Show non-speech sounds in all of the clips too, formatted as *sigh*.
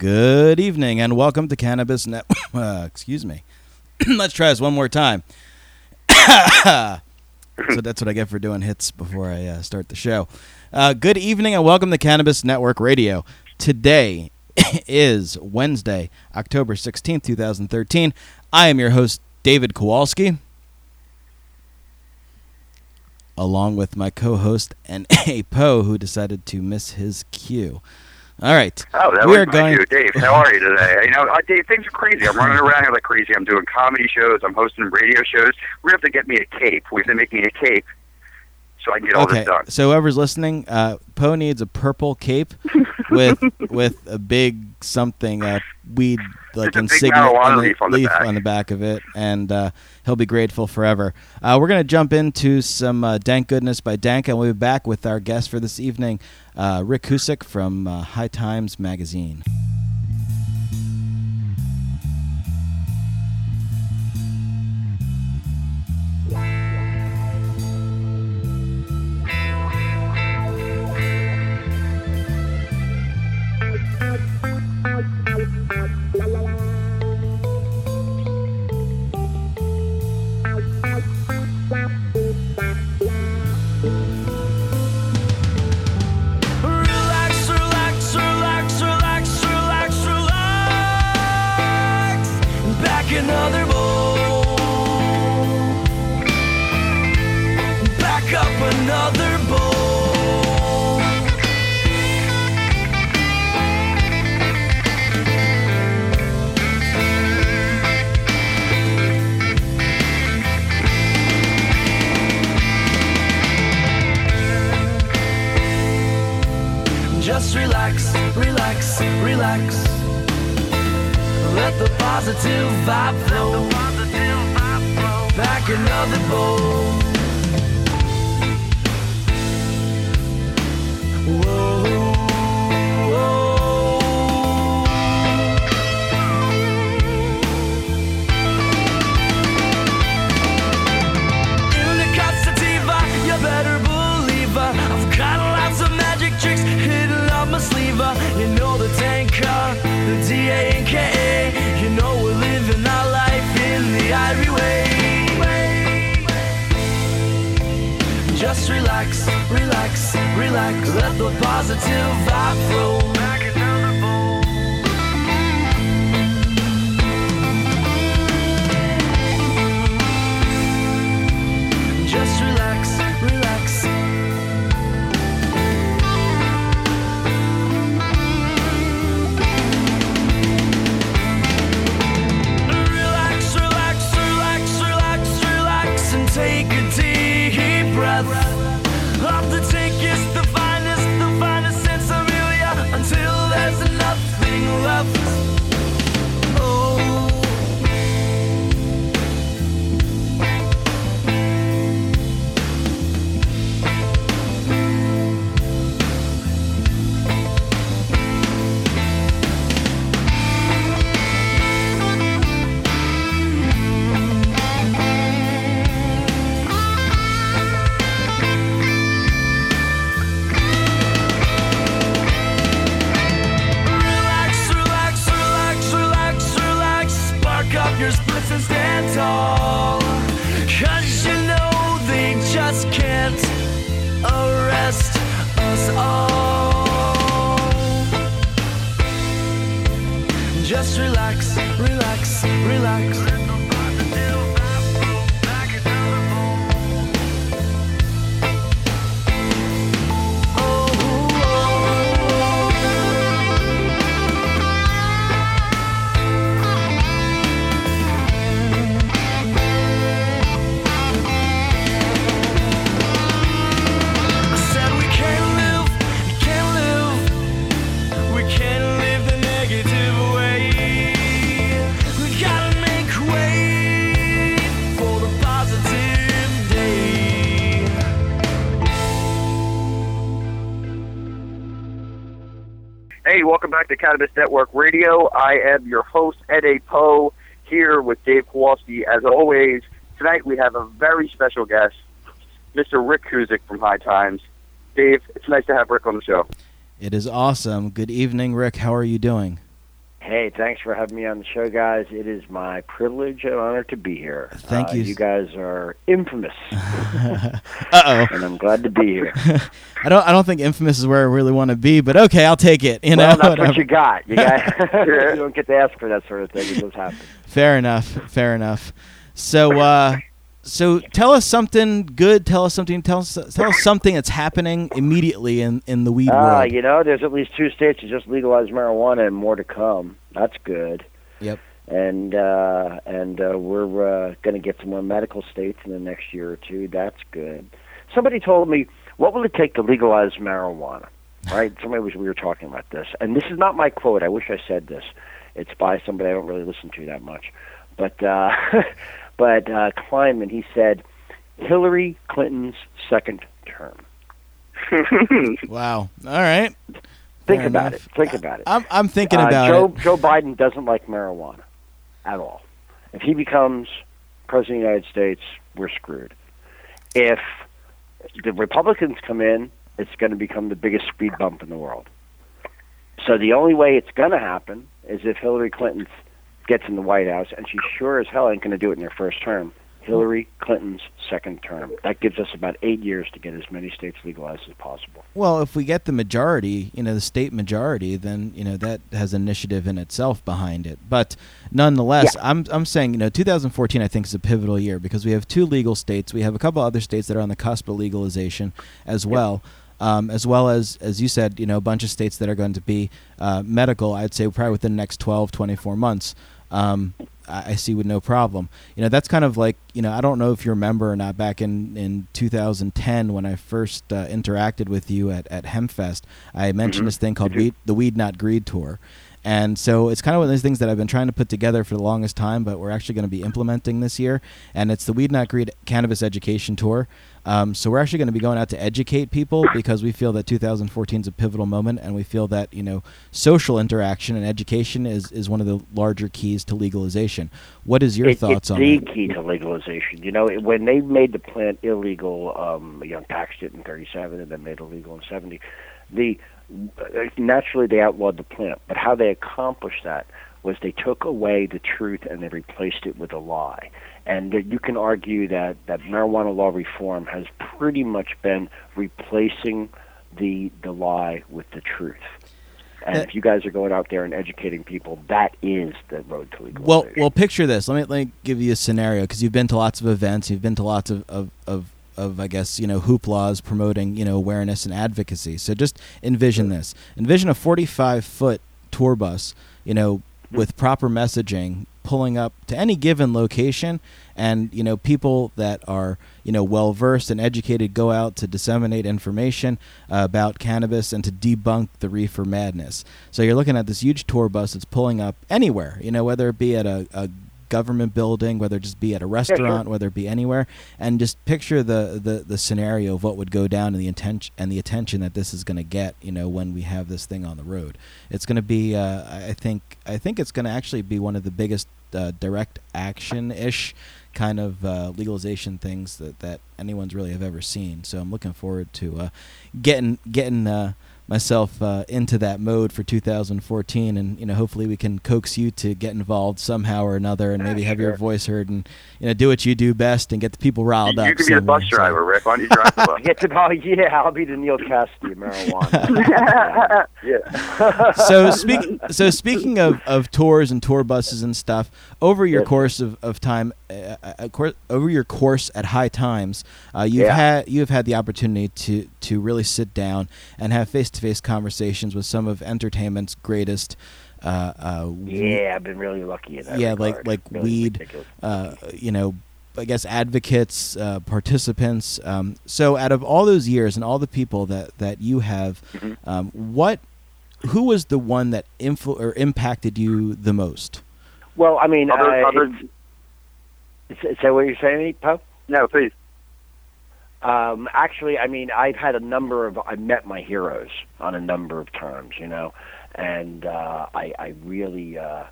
Good evening and welcome to Cannabis Network. *coughs* Uh, excuse me. *coughs* Let's try this one more time. *coughs* so that's what I get for doing hits before I uh, start the show. Uh, good evening and welcome to Cannabis Network Radio. Today is Wednesday, October 16th, 2013. I am your host, David Kowalski, along with my co host, N.A. Poe, who decided to miss his cue. All right. Oh, that we was going. cue. Dave, how are you today? You know, Dave, things are crazy. I'm running around here like crazy. I'm doing comedy shows. I'm hosting radio shows. We have to get me a cape. We have to make me a cape so I can get all Okay, this done. so whoever's listening, uh, Poe needs a purple cape with *laughs* with a big something, uh, weed like insignia marijuana on the, leaf on the back. on the back of it, and uh, he'll be grateful forever. Uh, we're gonna jump into some uh, dank goodness by Dank, and we'll be back with our guest for this evening, uh, Rick Cusick from uh, High Times Magazine. Just relax, relax, relax. Let the positive vibe flow. Back another bowl. Back to Cannabis Network Radio. I am your host, N.A. Poe, here with Dave Kowalski. As always, tonight we have a very special guest, Mr. Rick Cusick from High Times. Dave, it's nice to have Rick on the show. It is awesome. Good evening, Rick. How are you doing? Hey, thanks for having me on the show, guys. It is my privilege and honor to be here. Thank Uh, you. You guys are infamous, *laughs* Uh oh. and I'm glad to be here. *laughs* I don't. I don't think infamous is where I really want to be, but okay, I'll take it. You know. well, that's whatever. what you got. You got. *laughs* you don't get to ask for that sort of thing. It just happens. Fair enough. Fair enough. So, uh, so tell us something good. Tell us something. Tell us. Tell us something that's happening immediately in in the weed Uh, world. you know, there's at least two states that just legalized marijuana, and more to come. That's good. Yep. And uh, and uh, we're uh, going to get some more medical states in the next year or two. That's good. Somebody told me, "What will it take to legalize marijuana?" *laughs* Right? Somebody was we were talking about this, and this is not my quote. I wish I said this. It's by somebody I don't really listen to that much, but uh, *laughs* but uh, Kleinman. He said, "Hillary Clinton's second term." *laughs* Wow. All right. Think Fair about enough. it. Think about it. I'm I'm thinking Uh, about Joe, it. Joe Biden doesn't like marijuana at all. If he becomes president of the United States, we're screwed. If the Republicans come in, it's going to become the biggest speed bump in the world. So the only way it's going to happen is if Hillary Clinton gets in the White House, and she sure as hell ain't going to do it in her first term. Hillary Clinton's second term. That gives us about eight years to get as many states legalized as possible. Well, if we get the majority, you know, the state majority, then you know that has initiative in itself behind it. But nonetheless, I'm I'm saying you know 2014 I think is a pivotal year because we have two legal states. We have a couple other states that are on the cusp of legalization as well. Um, as well as, as you said, you know, a bunch of states that are going to be uh, medical. I'd say probably within the next 12, 24 months. Um, I I see with no problem. You know, that's kind of like, you know, I don't know if you remember or not back in, in 2010 when I first uh, interacted with you at, at Hempfest, I mentioned Mhm. this thing called Weed, the Weed Not Greed Tour. And so it's kind of one of those things that I've been trying to put together for the longest time, but we're actually going to be implementing this year. And it's the Weed Not Greed Cannabis Education Tour. Um, so we're actually going to be going out to educate people because we feel that 2014 is a pivotal moment, and we feel that you know social interaction and education is, is one of the larger keys to legalization. What is your It- thoughts it's on the that? key to legalization. You know, when they made the plant illegal, um, Young taxed it in '37 and then made it legal in '70. The uh, naturally they outlawed the plant, but how they accomplished that was they took away the truth and they replaced it with a lie. And you can argue that that marijuana law reform has pretty much been replacing the the lie with the truth. And Uh, if you guys are going out there and educating people, that is the road to legalization. Well, well, picture this. Let me let me give you a scenario because you've been to lots of events. You've been to lots of, of, of, of I guess you know hooplas promoting you know awareness and advocacy. So just envision this. Envision a 45 foot tour bus. You know, with proper messaging, pulling up to any given location, and you know people that are you know well versed and educated go out to disseminate information uh, about cannabis and to debunk the reefer madness. So you're looking at this huge tour bus that's pulling up anywhere, you know, whether it be at a, a government building, whether it just be at a restaurant, whether it be anywhere, and just picture the, the, the scenario of what would go down and the intention and the attention that this is going to get, you know, when we have this thing on the road. It's going to be, uh, I I think, I think it's going to actually be one of the biggest uh, direct action ish kind of uh, legalization things that, that anyone's really have ever seen. So I'm looking forward to uh, getting getting uh, myself uh, into that mode for 2014, and you know hopefully we can coax you to get involved somehow or another, and Yeah, maybe have your voice heard, and you know do what you do best and get the people riled You, up. you could be the bus somewhere. So- driver, Rick. Why don't you drive the bus? Get to oh yeah, I'll be the Neal Cassady of marijuana. *laughs* yeah. so speak, so speaking of, of tours and tour buses and stuff, over your Yes. course of, of time, uh, uh, cour- over your course at High Times, uh, you've Yeah. had you have had the opportunity to to really sit down and have face to face conversations with some of entertainment's greatest. Uh, uh, yeah, I've been really lucky in that. Yeah, like- regard. like Really weed, uh, you know, I guess advocates, uh, participants. Um, so, out of all those years and all the people that that you have, Mhm. um, what, who was the one that influ- or impacted you the most? Well, I mean, Other, uh, other, is, is that what you're saying, Poe? no, please. Um, actually, I mean, I've had a number of. I've met my heroes on a number of terms, you know, and uh, I, I really. Uh,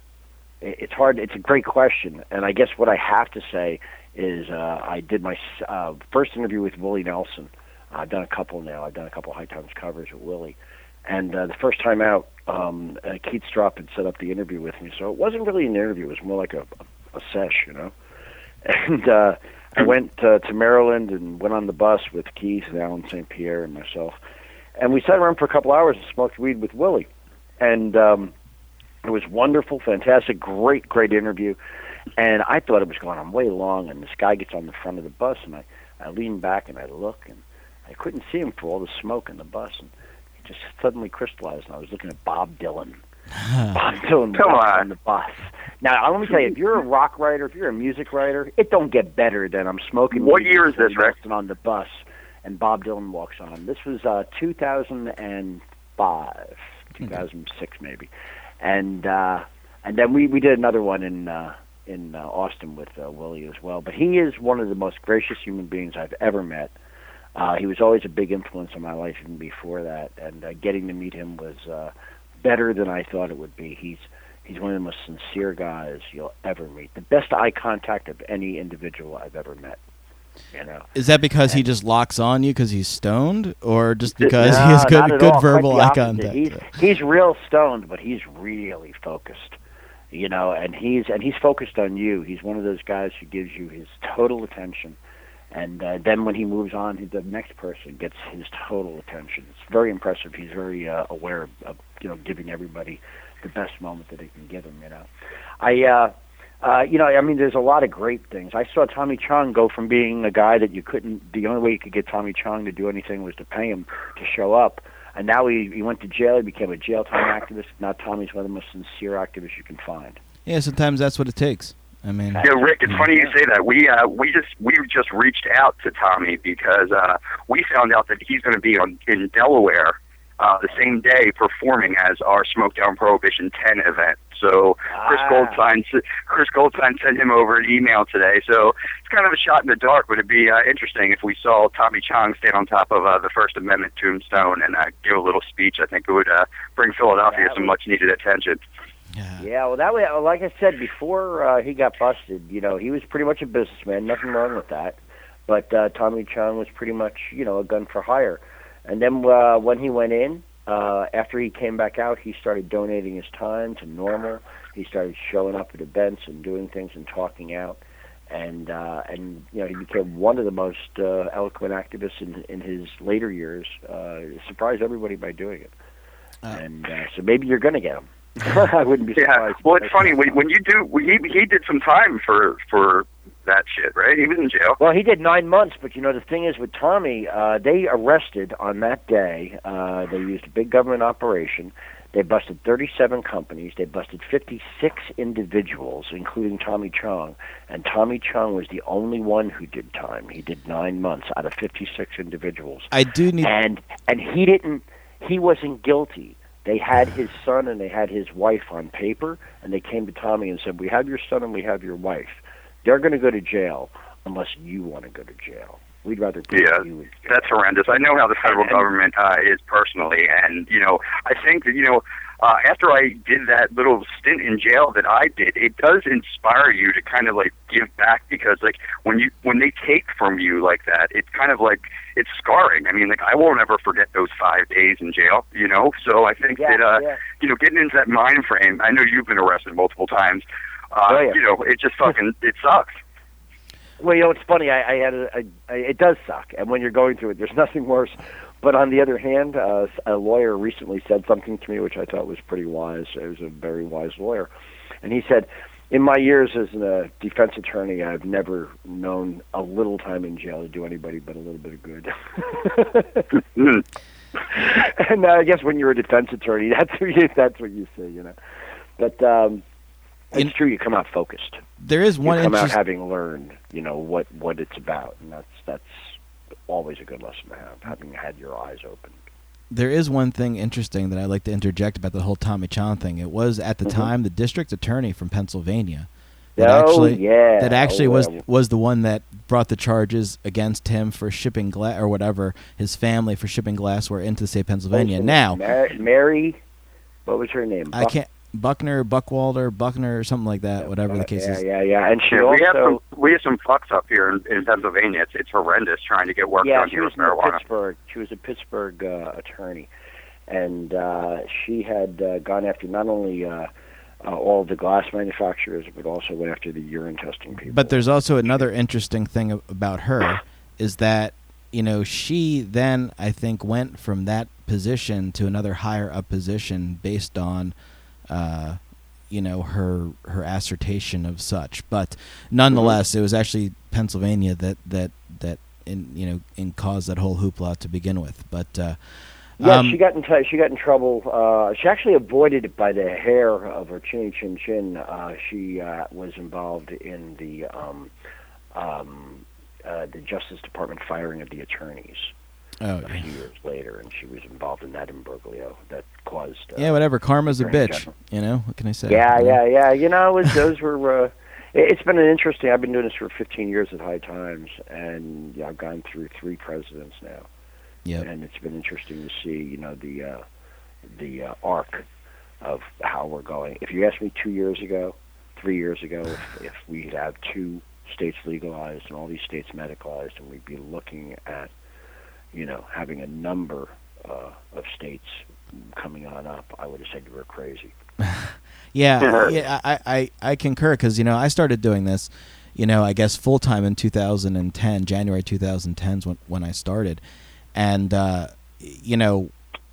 it, it's hard. It's a great question, and I guess what I have to say is uh, I did my uh, first interview with Willie Nelson. I've done a couple now. I've done a couple High Times covers with Willie, and uh, the first time out, um, uh, Keith Stroup had set up the interview with me, so it wasn't really an interview. It was more like a, a, a sesh, you know. *laughs* And uh, I went uh, to Maryland and went on the bus with Keith and Allen St. Pierre and myself, and we sat around for a couple hours and smoked weed with Willie, and um, it was wonderful, fantastic, great, great interview. And I thought it was going on way long, and this guy gets on the front of the bus, and I, I lean back and I look, and I couldn't see him for all the smoke in the bus, and he just suddenly crystallized, and I was looking at Bob Dylan. Bob Dylan *laughs* Come walks on. on the bus. Now, let me tell you, if you're a rock writer, if you're a music writer, it don't get better than I'm smoking. What year is this, Willie Rick? On the bus, and Bob Dylan walks on. This was uh, 2005, 2006 maybe, and uh, and then we we did another one in uh, in uh, Austin with uh, Willie as well. But he is one of the most gracious human beings I've ever met. Uh, he was always a big influence on my life even before that, and uh, getting to meet him was uh, better than I thought it would be. He's he's one of the most sincere guys you'll ever meet. The best eye contact of any individual I've ever met. You know. Is that because he just locks on you because he's stoned, or just because he No, has good good all. Verbal eye contact? He's he's real stoned, but he's really focused. You know, and he's and he's focused on you. He's one of those guys who gives you his total attention, and uh, then when he moves on, he- the next person gets his total attention. It's very impressive. He's very uh, aware of, of you know giving everybody the best moment that he can give them. You know, I. uh uh, you know, I mean, there's a lot of great things. I saw Tommy Chong go from being a guy that you couldn't, the only way you could get Tommy Chong to do anything was to pay him to show up. And now he, he went to jail, he became a jail time *coughs* activist. Now Tommy's one of the most sincere activists you can find. Yeah, sometimes that's what it takes. I mean, Yeah, Rick, it's funny you say that. We uh, we just we just reached out to Tommy because uh, we found out that he's going to be on in Delaware uh, the same day performing as our Smoke Down Prohibition 10 event. So Chris Ah. Goldstein Chris Goldstein sent him over an email today. So it's kind of a shot in the dark, but it'd be uh, interesting if we saw Tommy Chong stand on top of uh, the First Amendment tombstone and uh, give a little speech. I think it would uh, bring Philadelphia That some much needed attention. yeah. Yeah, well, that way, like I said before, uh, he got busted. You know, he was pretty much a businessman. Nothing wrong with that. But uh, Tommy Chong was pretty much, you know, a gun for hire. And then uh, when he went in, uh, after he came back out, he started donating his time to NORML. He started showing up at events and doing things and talking out. And uh, and you know he became one of the most uh, eloquent activists in in his later years. Uh, surprised everybody by doing it. Uh, and uh, so maybe you're going to get him. *laughs* I wouldn't be Yeah. surprised. Well, it's funny when when you do he he did some time for for that shit, right? He was in jail. Well, he did nine months, but you know the thing is with Tommy, uh, they arrested on that day. Uh, they used a big government operation. They busted 37 companies. They busted 56 individuals, including Tommy Chong. And Tommy Chong was the only one who did time. He did nine months out of 56 individuals. I do need. And and he didn't. He wasn't guilty. They had his son and they had his wife on paper, and they came to Tommy and said, "We have your son and we have your wife. They're going to go to jail unless you want to go to jail. We'd rather put Yeah, you in jail." That's horrendous. I know how the federal And- government uh, is personally, and you know, I think that you know, uh, after I did that little stint in jail that I did, it does inspire you to kind of like give back because like when you when they take from you like that, it's kind of like it's scarring. I mean, like I won't ever forget those five days in jail. You know, so I think Yeah, that uh, yeah. you know, getting into that mind frame. I know you've been arrested multiple times. Uh, Oh, yeah. You know, it just fucking it sucks. Well, you know, it's funny. I, I had a, a, it does suck, and when you're going through it, there's *laughs* nothing worse. But on the other hand, uh, a lawyer recently said something to me which I thought was pretty wise. He was a very wise lawyer, and he said, "In my years as a defense attorney, I've never known a little time in jail to do anybody but a little bit of good." *laughs* *laughs* And uh, I guess when you're a defense attorney, that's what you, that's what you say, you know. But um, it's In- true. You come out focused there is one you come out having learned, you know, what what it's about, and that's that's always a good lesson to have, having had your eyes open. there is one thing interesting that I'd like to interject about the whole Tommy Chong thing. It was at the Mhm. time the district attorney from Pennsylvania that oh actually yeah, that actually Oh, was well, was the one that brought the charges against him for shipping glass or whatever his family for shipping glassware into the state of Pennsylvania. Now Mar- Mary, what was her name? I can't Buckner, Buckwalder, Buckner, or something like that. Whatever the case yeah, is. Yeah, yeah, and she Yeah, we have some also we have some fucks up here in, in Pennsylvania. It's it's horrendous trying to get work yeah done she here was with in marijuana. Pittsburgh. She was a Pittsburgh uh, attorney, and uh, she had uh, gone after not only uh, uh, all the glass manufacturers, but also went after the urine testing people. But there's also another interesting thing about her is that you know she then I think went from that position to another higher up position based on uh, you know her her assertion of such. But nonetheless, it was actually Pennsylvania that that that in you know in caused that whole hoopla to begin with. But uh, Yeah, um, she got in t- she got in trouble. Uh, she actually avoided it by the hair of her chinny chin chin. Uh, she uh, was involved in the um, um, uh, the Justice Department firing of the attorneys oh, a few years later, and she was involved in that imbroglio that caused. Uh, yeah, whatever. Karma's a bitch. General. You know what can I say? Yeah, yeah, yeah. You know, it was, those were. Uh, it- it's been an interesting. I've been doing this for 15 years at High Times, and yeah, I've gone through three presidents now. Yeah. and it's been interesting to see, you know, the uh, the uh, arc of how we're going. If you asked me two years ago, three years ago, if, if we'd have two states legalized and all these states medicalized, and we'd be looking at, you know, having a number uh, of states coming on up, I would have said you were crazy. *laughs* *laughs* Yeah, yeah, I, I, I concur because you know I started doing this, you know, I guess full time in 2010, January 2010 is when when I started, and uh, you know,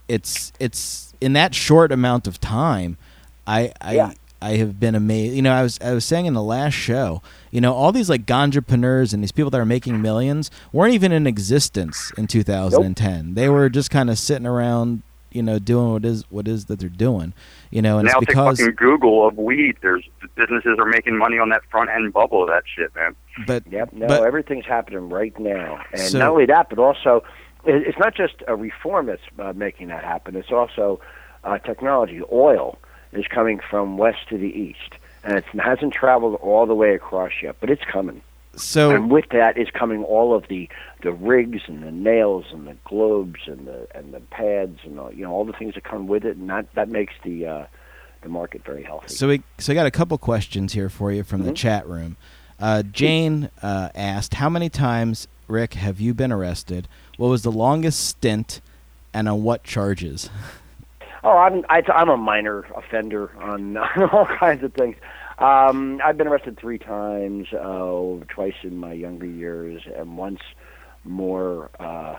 it's it's in that short amount of time, I I. Yeah. I have been amazed. You know, I was I was saying in the last show, you know, all these like ganjapreneurs and these people that are making millions weren't even in existence in 2010. They were just kind of sitting around, you know, doing what is what is that they're doing, you know, and now it's take because fucking Google of weed. There's businesses are making money on that front end bubble of that shit, man. but Yep. No, But- everything's happening right now, and So- not only that, but also it's not just a reform that's uh, making that happen. It's also uh, technology. Oil is coming from west to the east, and it hasn't traveled all the way across yet, but it's coming. so and with that is coming all of the the rigs and the nails and the globes and the and the pads and all, you know all the things that come with it, and that that makes the uh, the market very healthy. So we so I got a couple questions here for you from the Mhm. chat room. Uh, Jane uh, asked, "How many times, Rick, have you been arrested? What was the longest stint, and on what charges?" *laughs* Oh, I'm I, I'm a minor offender *laughs* on all kinds of things. Um, I've been arrested three times, uh, twice in my younger years, and once more uh,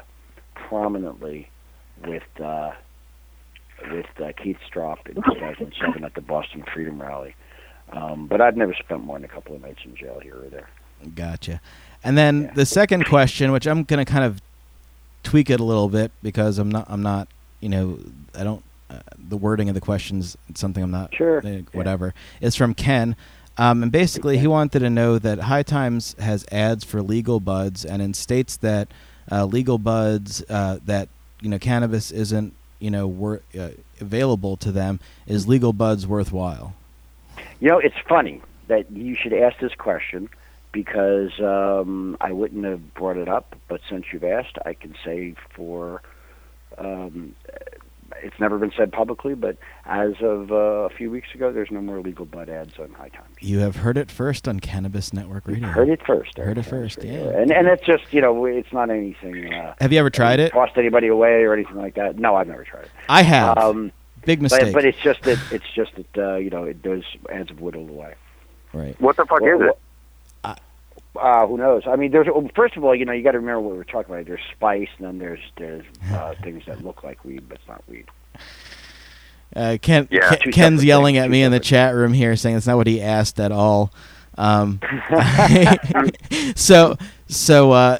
prominently with uh, with uh, Keith Stroup in 2007 at the Boston Freedom Rally. Um, but I've never spent more than a couple of nights in jail here or there. Gotcha. And then Yeah. the second question, which I'm gonna kind of tweak it a little bit because I'm not I'm not you know I don't uh, the wording of the questions something I'm not Sure. uh, Yeah. whatever is from Ken. Um, and basically, he wanted to know that High Times has ads for legal buds, and in states that uh, legal buds uh, that you know cannabis isn't you know wor- uh, available to them, is legal buds worthwhile? You know, it's funny that you should ask this question because um, I wouldn't have brought it up, but since you've asked, I can say for um, it's never been said publicly, but as of uh, a few weeks ago, there's no more legal bud ads on High Times. You have heard it first on Cannabis Network Radio. Heard it first. Heard it first, Radio. yeah. And and it's just you know it's not anything. Uh, Have you ever tried it? Tossed anybody away or anything like that? No, I've never tried it. I have. Um, Big mistake. but it's just that it's just that uh, you know it, those ads have whittled away. right. What the fuck is it? Uh, who knows? I mean, there's well, first of all, you know, you got to remember what we're talking about. There's spice, and then there's there's uh, *laughs* things that look like weed, but it's not weed. Uh, Ken, Yeah. Ken- Ken's yelling things, at me in the chat room here, saying it's not what he asked at all. Um, *laughs* *laughs* so, so uh,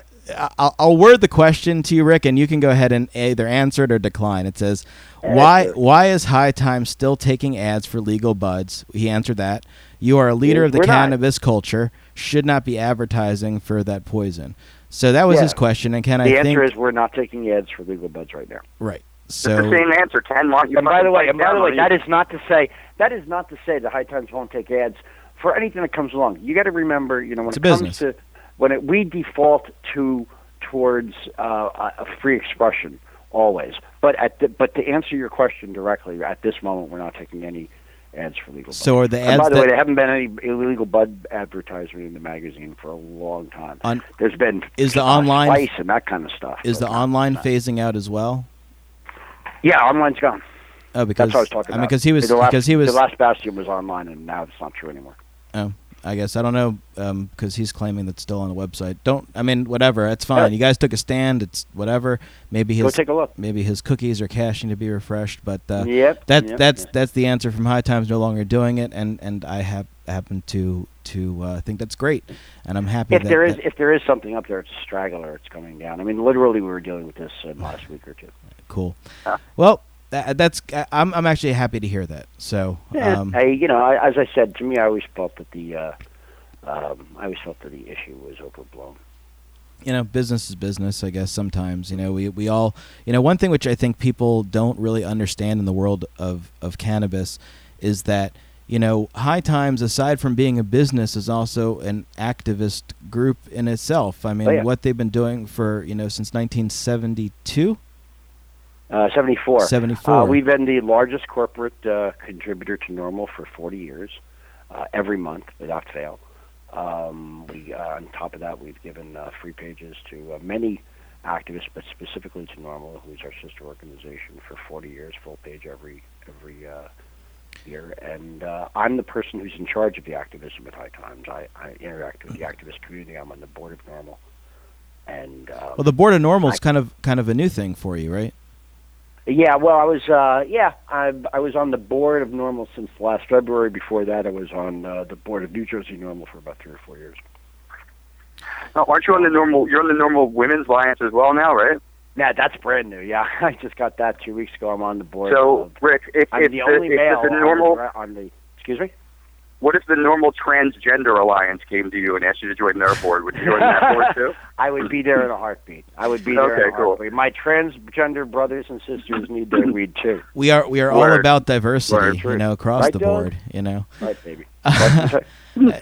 I'll, I'll word the question to you, Rick, and you can go ahead and either answer it or decline. It says, "Why why is High Times still taking ads for legal buds?" He answered that. You are a leader of the We're not. cannabis culture. Should not be advertising for that poison. So that was Yeah. his question, and can the I The answer think is we're not taking ads for legal buds right now. right. It's So the same answer, Ken. Why And by the way, and by the way, what that you- is not to say that is not to say the High Times won't take ads for anything that comes along. You got to remember, you know, when It's it comes business. to when it, we default to towards uh, a a free expression always. But at the, but to answer your question directly, at this moment, we're not taking any ads for legal. so buds. are the And ads by the way, there haven't been any illegal bud advertisement in the magazine for a long time. on There's been Is the online- spice and that kind of stuff. is the online phasing out as well? Yeah, online's gone. Oh, because That's what I was talking I mean, because he was last, because he was. the last bastion was online, and now it's not true anymore. oh, I guess I don't know because he's claiming that's still on the website. Don't I mean whatever. It's fine. You guys took a stand. It's whatever. Maybe Go his take a look. maybe his cookies are caching to be refreshed, but uh, yep. that yep, that's that's the answer from High Times no longer doing it, and and I have happen to to uh, think that's great, and I'm happy if that, there is if there is something up there, it's a straggler. It's coming down. I mean, literally, we were dealing with this uh, last week or two. cool. Ah. Well, that, that's I- I'm I'm actually happy to hear that. So um, I, you know, I, as I said, to me, I always felt that the, uh, um, I always felt that the issue was overblown. you know, business is business. I guess sometimes you know we we all you know one thing which I think people don't really understand in the world of of cannabis is that you know High Times aside from being a business is also an activist group in itself. I mean, Oh, yeah. what they've been doing for you know since 1972, Uh, 74. 74. Uh, we've been the largest corporate uh, contributor to NORML for 40 years, uh, every month without fail. Um, we, uh, on top of that, we've given uh, free pages to uh, many activists, but specifically to NORML, who's our sister organization, for 40 years, full page every every uh, year. And uh, I'm the person who's in charge of the activism at High Times. I, I interact with the activist community. I'm on the board of NORML. And um, well, the board of NORML is kind of kind of a new thing for you, right? Yeah, well, I was uh, yeah, I I was on the board of NORML since last February. Before that, I was on uh, the board of New Jersey NORML for about three or four years. Now, aren't you on the NORML? You're on the NORML women's alliance as well now, right? Yeah, that's brand new. Yeah, *laughs* I just got that two weeks ago. I'm on the board. So, of, Rick, if, I'm if the the, only if male the on the NORML, on the. Excuse me. What if the NORML transgender alliance came to you and asked you to join their board? Would you join that board *laughs* too? I would be there in a heartbeat. I would be there in Okay, a cool. heartbeat. My transgender brothers and sisters need their weed too. *laughs* We are we are all about diversity, Word. you know, across Right, the John? board. You know, Right, baby. *laughs* I,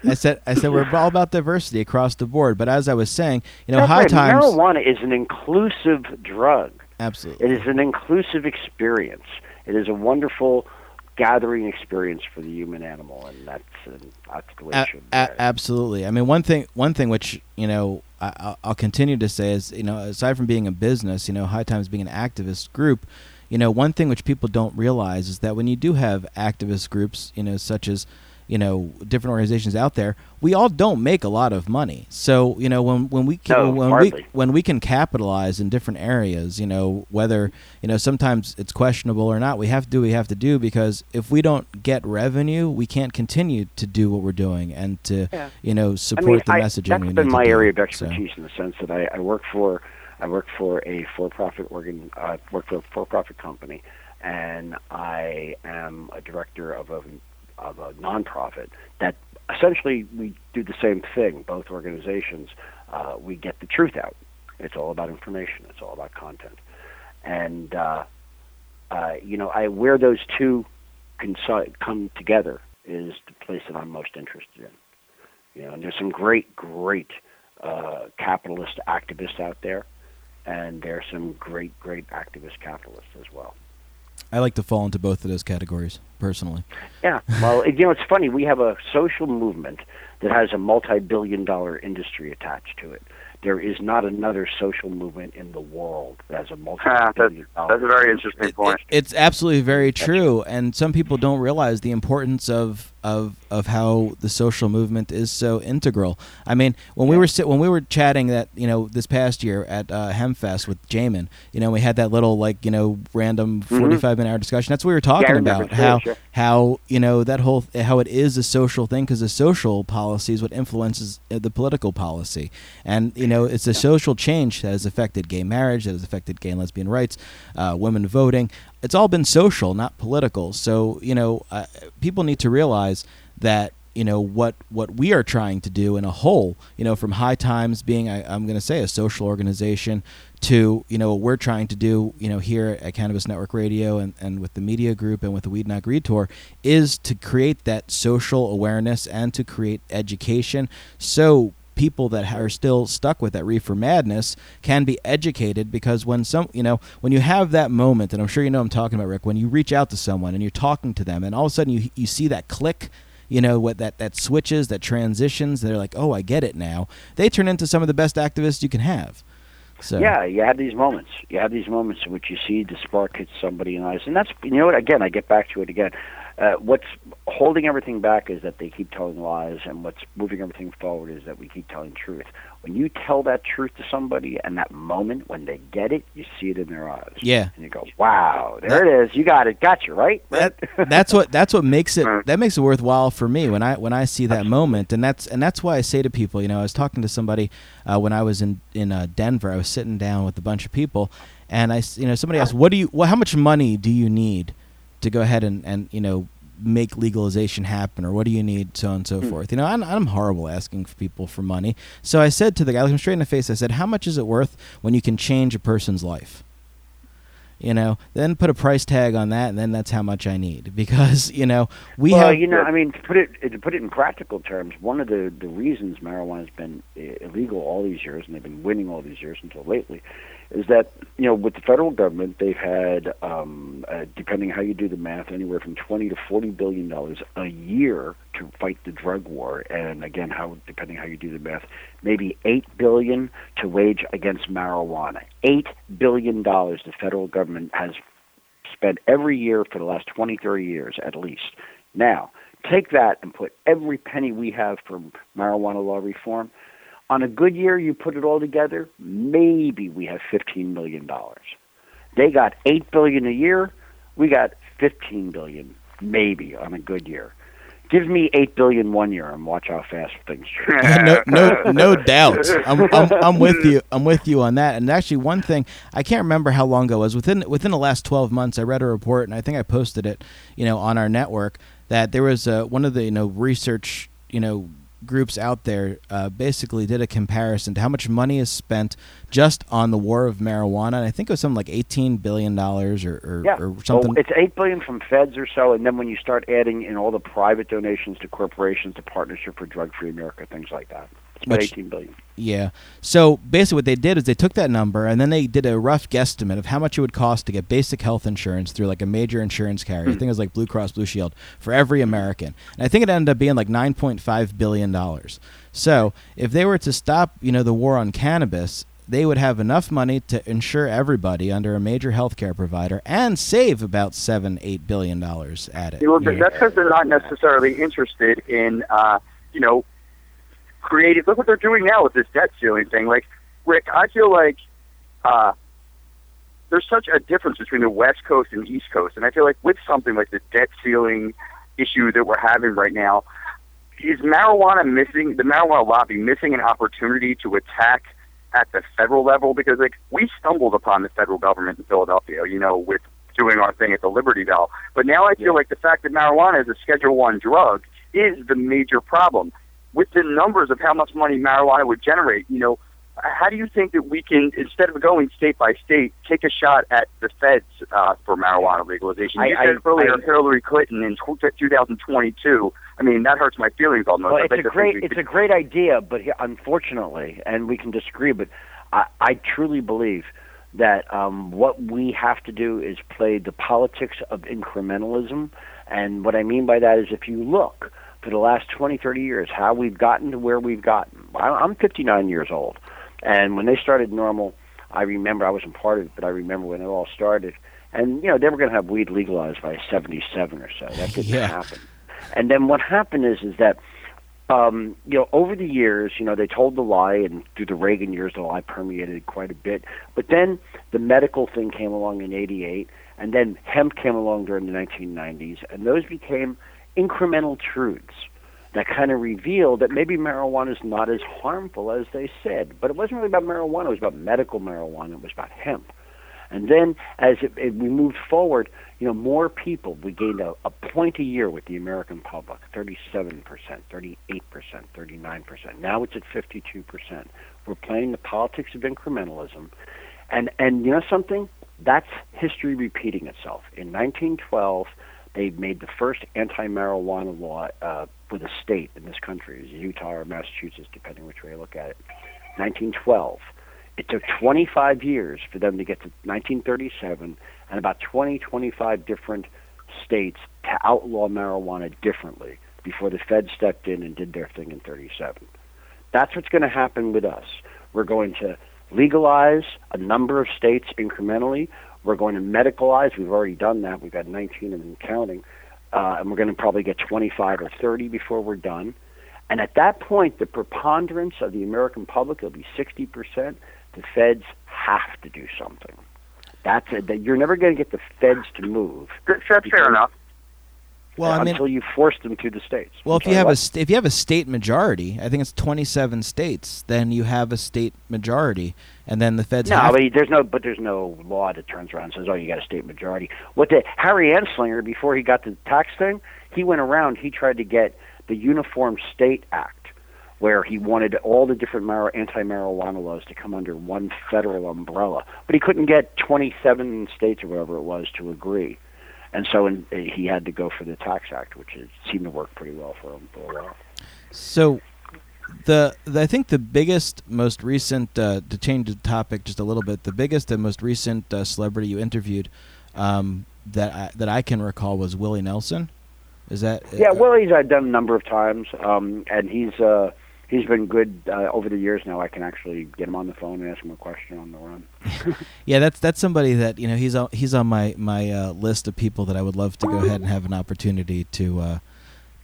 I said I said we're all about diversity across the board. But as I was saying, you know, That's High right. Times, Marijuana is an inclusive drug. absolutely. It is an inclusive experience. It is a wonderful gathering experience for the human animal, and that's uh, that's the way A- it should be. a- absolutely. I mean, one thing, one thing which you know, I, I'll- I'll continue to say is, you know, aside from being a business, you know, High Times being an activist group, you know, one thing which people don't realize is that when you do have activist groups, you know, such as you know different organizations out there we all don't make a lot of money so you know when when we can No, when we when we can capitalize in different areas you know whether you know sometimes it's questionable or not we have to do what we have to do because if we don't get revenue we can't continue to do what we're doing and to Yeah. you know I support mean, the I- messaging that's we been need my to do. area of So- expertise in the sense that I, I work for I work for a for-profit organ uh, work for a for-profit company, and I am a director of a of a nonprofit that essentially we do the same thing. Both organizations uh, we get the truth out. It's all about information. It's all about content, and uh, uh, you know I where those two consi- come together is the place that I'm most interested in. You know, and there's some great, great uh, capitalist activists out there, and there's some great, great activist capitalists as well. I like to fall into both of those categories personally Yeah. *laughs* Well, you know, it's funny. We have a social movement that has a multi-billion-dollar industry attached to it. There is not another social movement in the world that has a *laughs* Ah, multi-billion-dollar. that's a very interesting It- point. it- it's absolutely very true, and some people don't realize the importance of of of how the social movement is so integral. I mean, when we were sit, when we were chatting that you know this past year at uh, Hempfest with Jamin, you know, we had that little like you know random forty five minute hour discussion. That's what we were talking Mm-hmm. about how sure. how you know that whole how it is a social thing because the social policy is what influences uh, the political policy, and you know it's a social change that has affected gay marriage, that has affected gay and lesbian rights, uh, women voting. It's all been social, not political. So you know, uh, people need to realize that you know what what we are trying to do in a whole. You know, from High Times being I, I'm going to say a social organization to you know what we're trying to do. You know, here at Cannabis Network Radio and and with the media group and with the Weed Not Greed Tour is to create that social awareness and to create education so people that are still stuck with that reefer madness can be educated because when some you know when you have that moment and i'm sure you know i'm talking about rick when you reach out to someone and you're talking to them and all of a sudden you you see that click you know what that that switches that transitions they're like oh i get it now they turn into some of the best activists you can have So Yeah, you have these moments. You have these moments in which you see the spark hit somebody in the eyes, and that's you know what. Again, I get back to it again. Uh, what's holding everything back is that they keep telling lies, and what's moving everything forward is that we keep telling truth. When you tell that truth to somebody, and that moment when they get it, you see it in their eyes. Yeah. and you go, "Wow, there it is. You got it. Got you right." that that's what that's what makes it that makes it worthwhile for me when I when I see that moment and that's and that's why I say to people you know I was talking to somebody uh, when I was in in uh, Denver I was sitting down with a bunch of people and I you know somebody asked what do you well how much money do you need to go ahead and and you know make legalization happen or what do you need so on and so hmm. forth. You know I'm, I'm horrible asking for people for money. So I said to the guy him straight in the face I said how much is it worth when you can change a person's life? You know then put a price tag on that and then that's how much i need. *laughs* Because you know we well, have you know, I mean, to put it to put it in practical terms, one of the the reasons marijuana has been illegal all these years, and they've been winning all these years until lately, is that you know with the federal government they've had, um, uh, depending how you do the math, anywhere from twenty to forty billion dollars a year to fight the drug war, and again, how depending how you do the math, maybe eight billion to wage against marijuana. Eight billion dollars the federal government has spent every year for the last 20, 30 years at least. Now, take that and put every penny we have for marijuana law reform. On a good year, you put it all together, maybe we have $15 million. They got 8 billion a year. We got 15 billion, maybe, on a good year. Give me 8 billion one year and watch how fast things change. no, no, no *laughs* doubt. I'm, I'm, I'm with you. I'm with you on that. And actually, one thing I can't remember how long ago it was within within the last 12 months. I read a report, and I think I posted it, you know, on our network that there was uh, one of the you know research you know groups out there uh, basically did a comparison to how much money is spent just on the war of marijuana. And I think it was something like 18 billion dollars or, or, Yeah, or something. Well, it's eight billion from feds or so, and then when you start adding in all the private donations to corporations, to Partnership for Drug Free America, things like that, it's about Which- eighteen billion. Yeah. So basically, what they did is they took that number and then they did a rough guesstimate of how much it would cost to get basic health insurance through like a major insurance carrier. I think it was like Blue Cross Blue Shield for every American. And I think it ended up being like nine point five billion dollars. So if they were to stop, you know, the war on cannabis. They would have enough money to insure everybody under a major healthcare provider and save about seven, eight billion dollars at it. Well, that's because they're not necessarily interested in, uh, you know, creative. Look what they're doing now with this debt ceiling thing. Like, Rick, I feel like uh, there's such a difference between the West Coast and East Coast, and I feel like with something like the debt ceiling issue that we're having right now, is marijuana missing the marijuana lobby missing an opportunity to attack at the federal level? Because like we stumbled upon the federal government in Philadelphia, you know, with doing our thing at the Liberty Bell. But now I feel like the fact that marijuana is a Schedule One drug is the major problem. With the numbers of how much money marijuana would generate, you know, how do you think that we can, instead of going state by state, take a shot at the feds uh, for marijuana legalization? I- you said I- earlier I- Hillary Clinton in 2022. I mean, that hurts my feelings almost. Well, it's a great it's could- a great idea, but unfortunately, and we can disagree, but I, I truly believe that um, what we have to do is play the politics of incrementalism. And what I mean by that is if you look for the last 20, 30 years, how we've gotten to where we've gotten. I'm 59 years old. And when they started NORML, I remember I wasn't part of it, but I remember when it all started. And you know they were going to have weed legalized by '77 or so. That didn't Yeah. happen. And then what happened is is that um, you know over the years, you know they told the lie, and through the Reagan years, the lie permeated quite a bit. But then the medical thing came along in '88, and then hemp came along during the 1990s, and those became incremental truths that kind of revealed that maybe marijuana is not as harmful as they said. But it wasn't really about marijuana; it was about medical marijuana. It was about hemp. And then, as it, it, we moved forward, you know, more people. We gained a, a point a year with the American public: thirty-seven percent, thirty-eight percent, thirty-nine percent. Now it's at fifty-two percent. We're playing the politics of incrementalism, and and you know something? That's history repeating itself. In 1912, they made the first anti-marijuana law uh, with a state in this country, it was Utah or Massachusetts, depending which way you look at it. 1912. It took 25 years for them to get to 1937, and about 20, 25 different states to outlaw marijuana differently before the Fed stepped in and did their thing in 37. That's what's going to happen with us. We're going to legalize a number of states incrementally. We're going to medicalize. We've already done that. We've got 19 of them counting. Uh, and we're going to probably get 25 or 30 before we're done. And at that point, the preponderance of the American public will be 60%. The feds have to do something. That's it. That You're never going to get the feds to move that's fair enough. Well, I mean, until you force them to the states. well, I'm if you have a what? st- if you have a state majority, I think it's 27 states, then you have a state majority, and then the feds No, have but there's no, but there's no law that turns around and says, "Oh, you got a state majority." What the Harry Anslinger before he got the tax thing, he went around. He tried to get the Uniform State Act, where he wanted all the different mar- anti-marijuana laws to come under one federal umbrella, but he couldn't get 27 states or whatever it was to agree, and so in, he had to go for the Tax Act, which is, seemed to work pretty well for him for a while. So, the, the I think the biggest, most recent uh, to change the topic just a little bit, the biggest and most recent uh, celebrity you interviewed um, that I, that I can recall was Willie Nelson. Is that Yeah, uh, Willie's I've done a number of times, um, and he's uh, he's been good uh, over the years. Now I can actually get him on the phone and ask him a question on the run. *laughs* Yeah, that's that's somebody that you know he's on he's on my my uh, list of people that I would love to go ahead and have an opportunity to uh,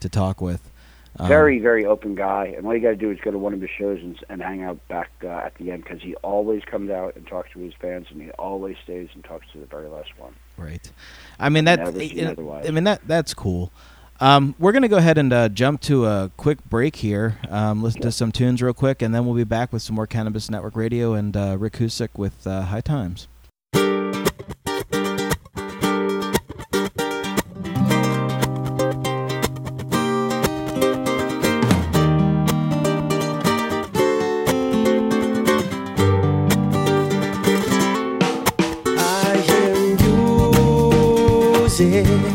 to talk with. Um, very very open guy, and all you got to do is go to one of his shows and, and hang out back uh, at the end because he always comes out and talks to his fans, and he always stays and talks to the very last one. right. I mean that. Never you know. I mean that that's cool. Um, we're gonna go ahead and uh, jump to a quick break here. Um, listen to some tunes real quick, and then we'll be back with some more Cannabis Network Radio and uh, Rick Cusick with uh, High Times. I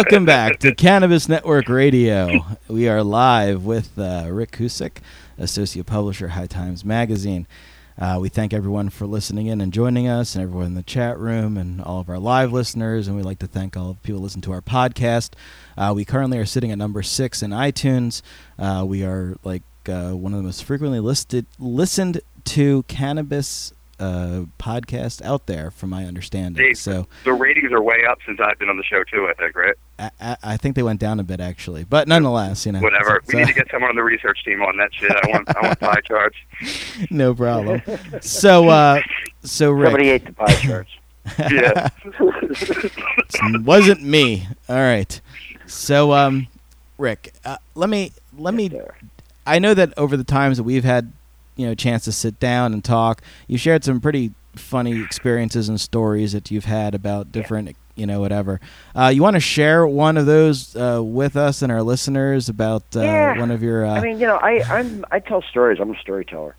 Welcome *laughs* back to Cannabis Network Radio. We are live with uh, Rick Cusick, associate publisher, High Times Magazine. Uh, we thank everyone for listening in and joining us, and everyone in the chat room, and all of our live listeners. And we'd like to thank all of the people who listen to our podcast. Uh, we currently are sitting at number six in iTunes. Uh, we are like uh, one of the most frequently listed listened to cannabis uh, podcast out there, from my understanding. Dave, so The ratings are way up since I've been on the show too. I think, right? I, I- I think they went down a bit actually, but nonetheless, you know, Whatever. so- we need to get someone on the research team on that shit. I want I want pie charts. *laughs* no problem. So, uh, so Rick, Somebody ate the pie charts. *laughs* Yeah. *laughs* It wasn't me. All right. So, um, Rick, uh, let me let me. There. I know that over the times that we've had, you know, chance to sit down and talk, you shared some pretty funny experiences and stories that you've had about different, you know, whatever. Uh, you want to share one of those uh, with us and our listeners about uh, Yeah. one of your? Uh, I mean, you know, I I'm I tell stories. I'm a storyteller,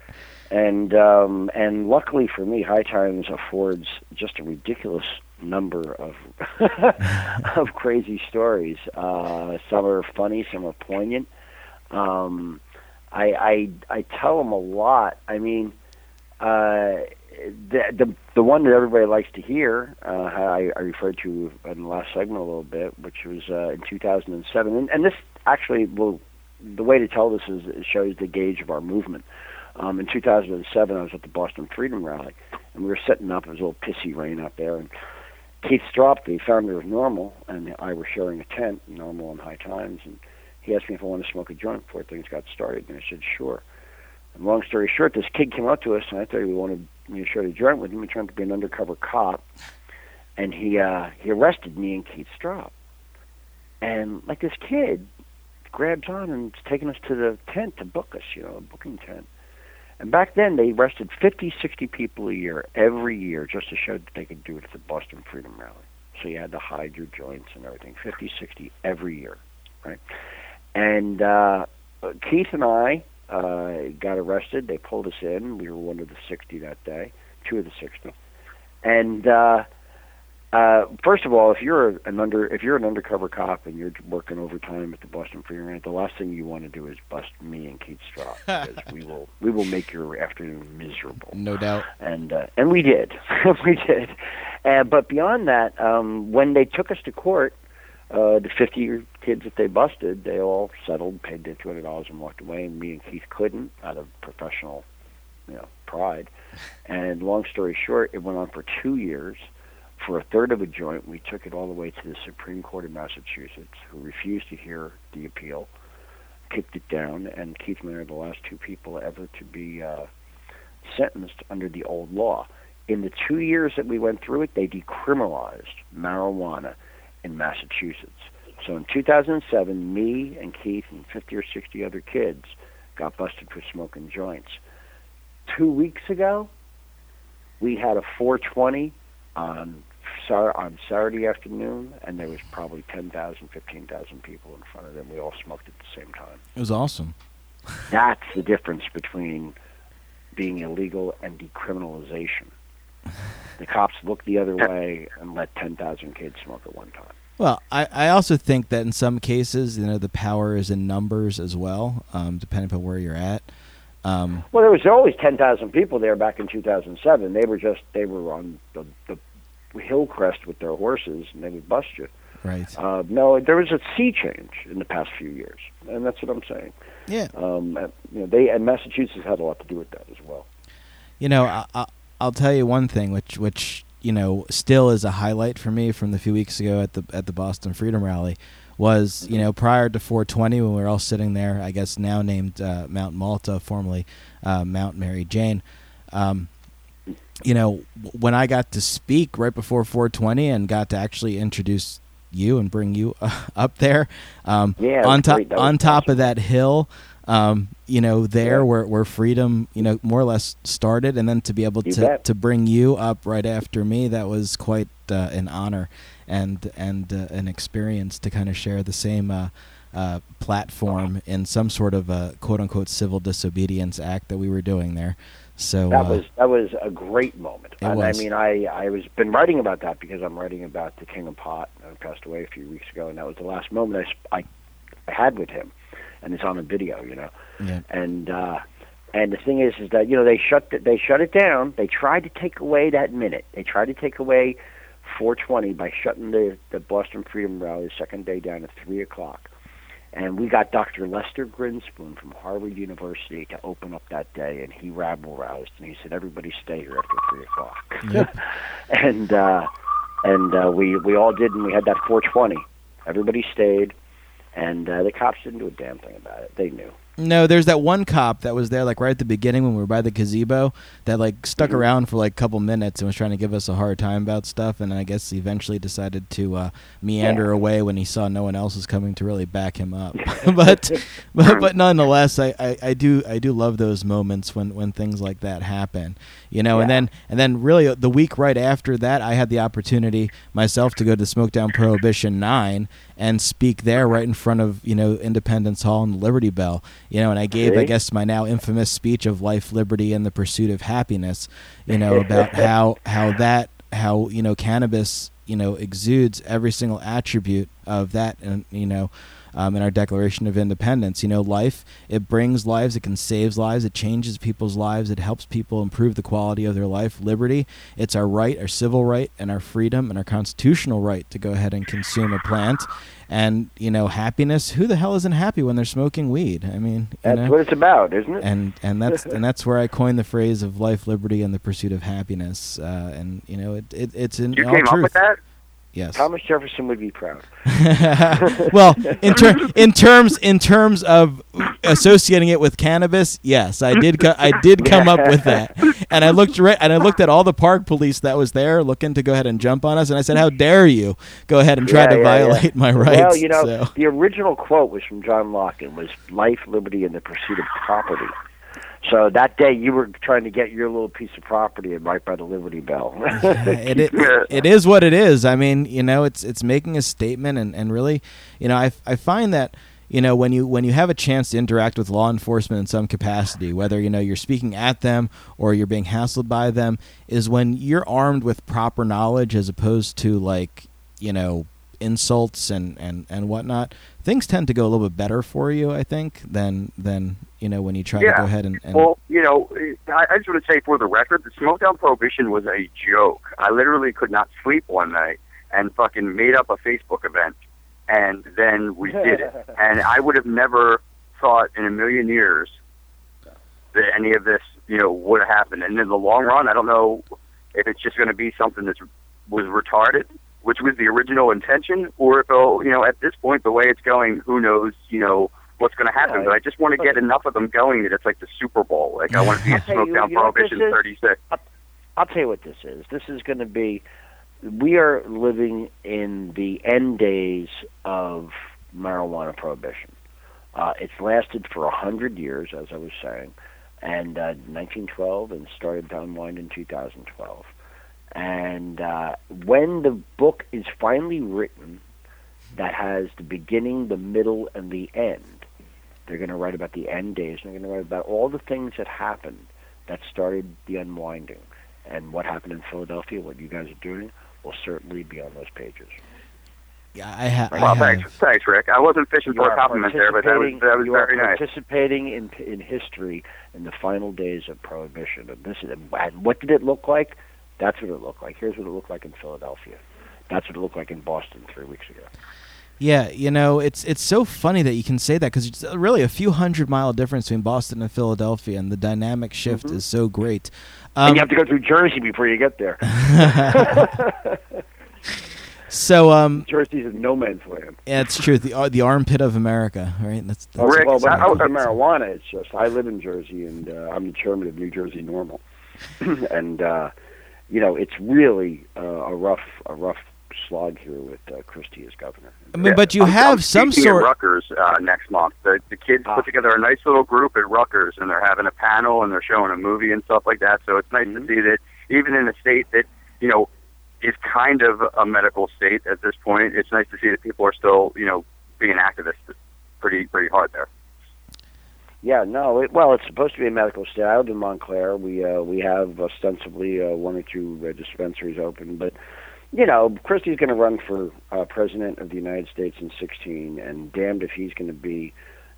and um, and luckily for me, High Times affords just a ridiculous number of *laughs* of crazy stories. Uh, some are funny, some are poignant. Um, I I I tell them a lot. I mean, uh, the the the one that everybody likes to hear, uh, I, I referred to in the last segment a little bit, which was uh, in 2007, and, and this actually will the way to tell this is it shows the gauge of our movement. Um, in 2007, I was at the Boston Freedom Rally, and we were setting up. It was a little pissy rain out there, and Keith Stroup, the founder of NORML, and I were sharing a tent, NORML and High Times, and he asked me if I wanted to smoke a joint before things got started, and I said sure. And long story short, this kid came up to us, and I thought he wanted me to share the joint with him. He turned to be an undercover cop, and he uh, he arrested me and Keith Stroup. And like this kid grabs on and is taking us to the tent to book us, you know, a booking tent. And back then, they arrested 50, 60 people a year, every year, just to show that they could do it at the Boston Freedom Rally. So you had to hide your joints and everything, 50, 60 every year, right? And uh, Keith and I uh, got arrested. They pulled us in. We were one of the 60 that day, two of the 60. And uh, uh, first of all, if you're an under if you're an undercover cop and you're working overtime at the Boston Free Rant, the last thing you want to do is bust me and Keith Stroup *laughs* because we will we will make your afternoon miserable. no doubt. And uh, and we did, *laughs* we did. Uh, but beyond that, um, when they took us to court, uh, the 50 kids that they busted, they all settled, paid their $200 and walked away. And me and Keith couldn't out of professional, you know, pride. And long story short, it went on for two years. For a third of a joint, we took it all the way to the Supreme Court of Massachusetts, who refused to hear the appeal, kicked it down, and Keith and I are the last two people ever to be uh, sentenced under the old law. In the two years that we went through it, they decriminalized marijuana in Massachusetts. So in 2007, me and Keith and 50 or 60 other kids got busted for smoking joints. Two weeks ago, we had a 420 on on Saturday afternoon, and there was probably 10,000, 15,000 people in front of them. We all smoked at the same time. It was awesome. *laughs* That's the difference between being illegal and decriminalization. The cops look the other way and let 10,000 kids smoke at one time. Well, I, I also think that in some cases, you know, the power is in numbers as well, um, depending upon where you're at. Um, Well, there was always 10,000 people there back in 2007. They were just, they were on the, the hill crest with their horses, and they would bust you. right. Uh, no, there was a sea change in the past few years, and that's what I'm saying. Yeah. Um, and, you know, they and Massachusetts had a lot to do with that as well. You know, I, I, I'll tell you one thing, which which you know still is a highlight for me from the few weeks ago at the at the Boston Freedom Rally, was you know prior to 420 when we were all sitting there, I guess now named uh, Mount Malta, formerly uh, Mount Mary Jane. Um, you know, when I got to speak right before 420 and got to actually introduce you and bring you uh, *laughs* up there, um, Yeah, on top great. That was on top of that hill, um, you know, there Yeah. where where freedom, you know, more or less started, and then to be able You to bet. to bring you up right after me, that was quite uh, an honor and and uh, an experience to kind of share the same. Uh, uh, platform in some sort of uh, quote unquote civil disobedience act that we were doing there. So That uh, was that was a great moment. And was. I mean, I I was been writing about that because I'm writing about the King of Pot, who passed away a few weeks ago, and that was the last moment I I, I had with him, and it's on a video, you know. Yeah. And uh, and the thing is, is that you know they shut the, they shut it down. They tried to take away that minute. They tried to take away 420 by shutting the the Boston Freedom Rally the second day down at three o'clock. And we got Dr. Lester Grinspoon from Harvard University to open up that day, and he rabble roused and he said, "Everybody stay here after three o'clock." Yep. *laughs* and uh, and uh, we we all did, and we had that 420. Everybody stayed, and uh, the cops didn't do a damn thing about it. They knew. No, there's that one cop that was there like right at the beginning when we were by the gazebo that like stuck Mm-hmm. around for like a couple minutes and was trying to give us a hard time about stuff and I guess he eventually decided to uh, meander Yeah. away when he saw no one else was coming to really back him up. *laughs* *laughs* but, but but nonetheless I, I, I do I do love those moments when, when things like that happen. You know, and then and then really uh, the week right after that I had the opportunity myself to go to Smokedown Prohibition 9 and speak there right in front of, you know, Independence Hall and the Liberty Bell you know, and I gave, I guess, my now infamous speech of life, liberty, and the pursuit of happiness. You know, *laughs* about how how that how you know cannabis you know exudes every single attribute of that, and you know. Um, in our Declaration of Independence, you know, life it brings lives, it can save lives, it changes people's lives, it helps people improve the quality of their life. Liberty, it's our right, our civil right, and our freedom, and our constitutional right to go ahead and consume a plant. And you know, happiness. Who the hell isn't happy when they're smoking weed? I mean, That's know? what it's about, isn't it? and and that's *laughs* and that's where I coined the phrase of life, liberty, and the pursuit of happiness. Uh, and you know, it, it it's in You all came truth. up with that? Yes. Thomas Jefferson would be proud. *laughs* well, in ter- *laughs* in terms in terms of associating it with cannabis, yes, I did. Co- I did come up with that, and I looked right and I looked at all the park police that was there, looking to go ahead and jump on us, and I said, "How dare you go ahead and try Yeah, to yeah, yeah. violate my rights?" Well, you know, So- the original quote was from John Locke and was life, liberty, and the pursuit of property. So that day you were trying to get your little piece of property right by the Liberty Bell. *laughs* it, it, it is what it is. I mean, you know, it's it's making a statement, and, and really, you know, I, I find that you know when you when you have a chance to interact with law enforcement in some capacity, whether you know you're speaking at them or you're being hassled by them, is when you're armed with proper knowledge as opposed to like you know insults and and and whatnot. Things tend to go a little bit better for you, I think, than than you know when you try to go ahead and, and Well, you know, I, I just want to say for the record, the Smokedown Prohibition was a joke. I literally could not sleep one night and fucking made up a Facebook event, and then we did it. *laughs* And I would have never thought in a million years that any of this, you know, would have happened. And in the long run, I don't know if it's just going to be something that was retarded, which was the original intention, or if, it'll, you know, at this point, the way it's going, who knows, you know, what's going to happen. But I just want to get enough of them going that it's like the Super Bowl. Like I want to see a I'll tell you, Smokedown you know what this Prohibition 36. I'll tell you what this is. This is going to be. We are living in the end days of marijuana prohibition. Uh, it's lasted for a hundred years, as I was saying, and uh, 1912, and started to unwind in 2012. And uh, when the book is finally written, that has the beginning, the middle, and the end. They're going to write about the end days. And they're going to write about all the things that happened that started the unwinding. And what happened in Philadelphia, what you guys are doing, will certainly be on those pages. yeah, I, ha- I Well, have. thanks, thanks, Rick. I wasn't fishing You for are a compliment there, but that was participating- that was you are very nice. participating in in history in the final days of prohibition. And this is and what did it look like? That's what it looked like. Here's what it looked like in Philadelphia. That's what it looked like in Boston three weeks ago. Yeah, you know, it's it's so funny that you can say that because it's really a few hundred mile difference between Boston and Philadelphia, and the dynamic shift is so great. Um, and you have to go through Jersey before you get there. *laughs* *laughs* so, um, Jersey's a no man's land. yeah, it's true. The ar- the armpit of America, right? That's, that's Rick, well, I- comes marijuana, it's just I live in Jersey and uh, I'm the chairman of New Jersey NORML, *clears throat* and uh, you know it's really uh, a rough a rough slog here with uh, Christie as governor. I mean, but you I'm- have I'm some speaking at sort. Rutgers uh, next month. The the kids Ah. put together a nice little group at Rutgers, and they're having a panel and they're showing a movie and stuff like that. So it's nice Mhm. to see that even in a state that you know is kind of a medical state at this point, it's nice to see that people are still you know being activists pretty pretty hard there. Yeah, no. It, well, it's supposed to be a medical state. I live in Montclair. We uh, we have ostensibly uh, one or two uh, dispensaries open, but you know, Christie's going to run for uh, president of the United States in 16, and damned if he's going to be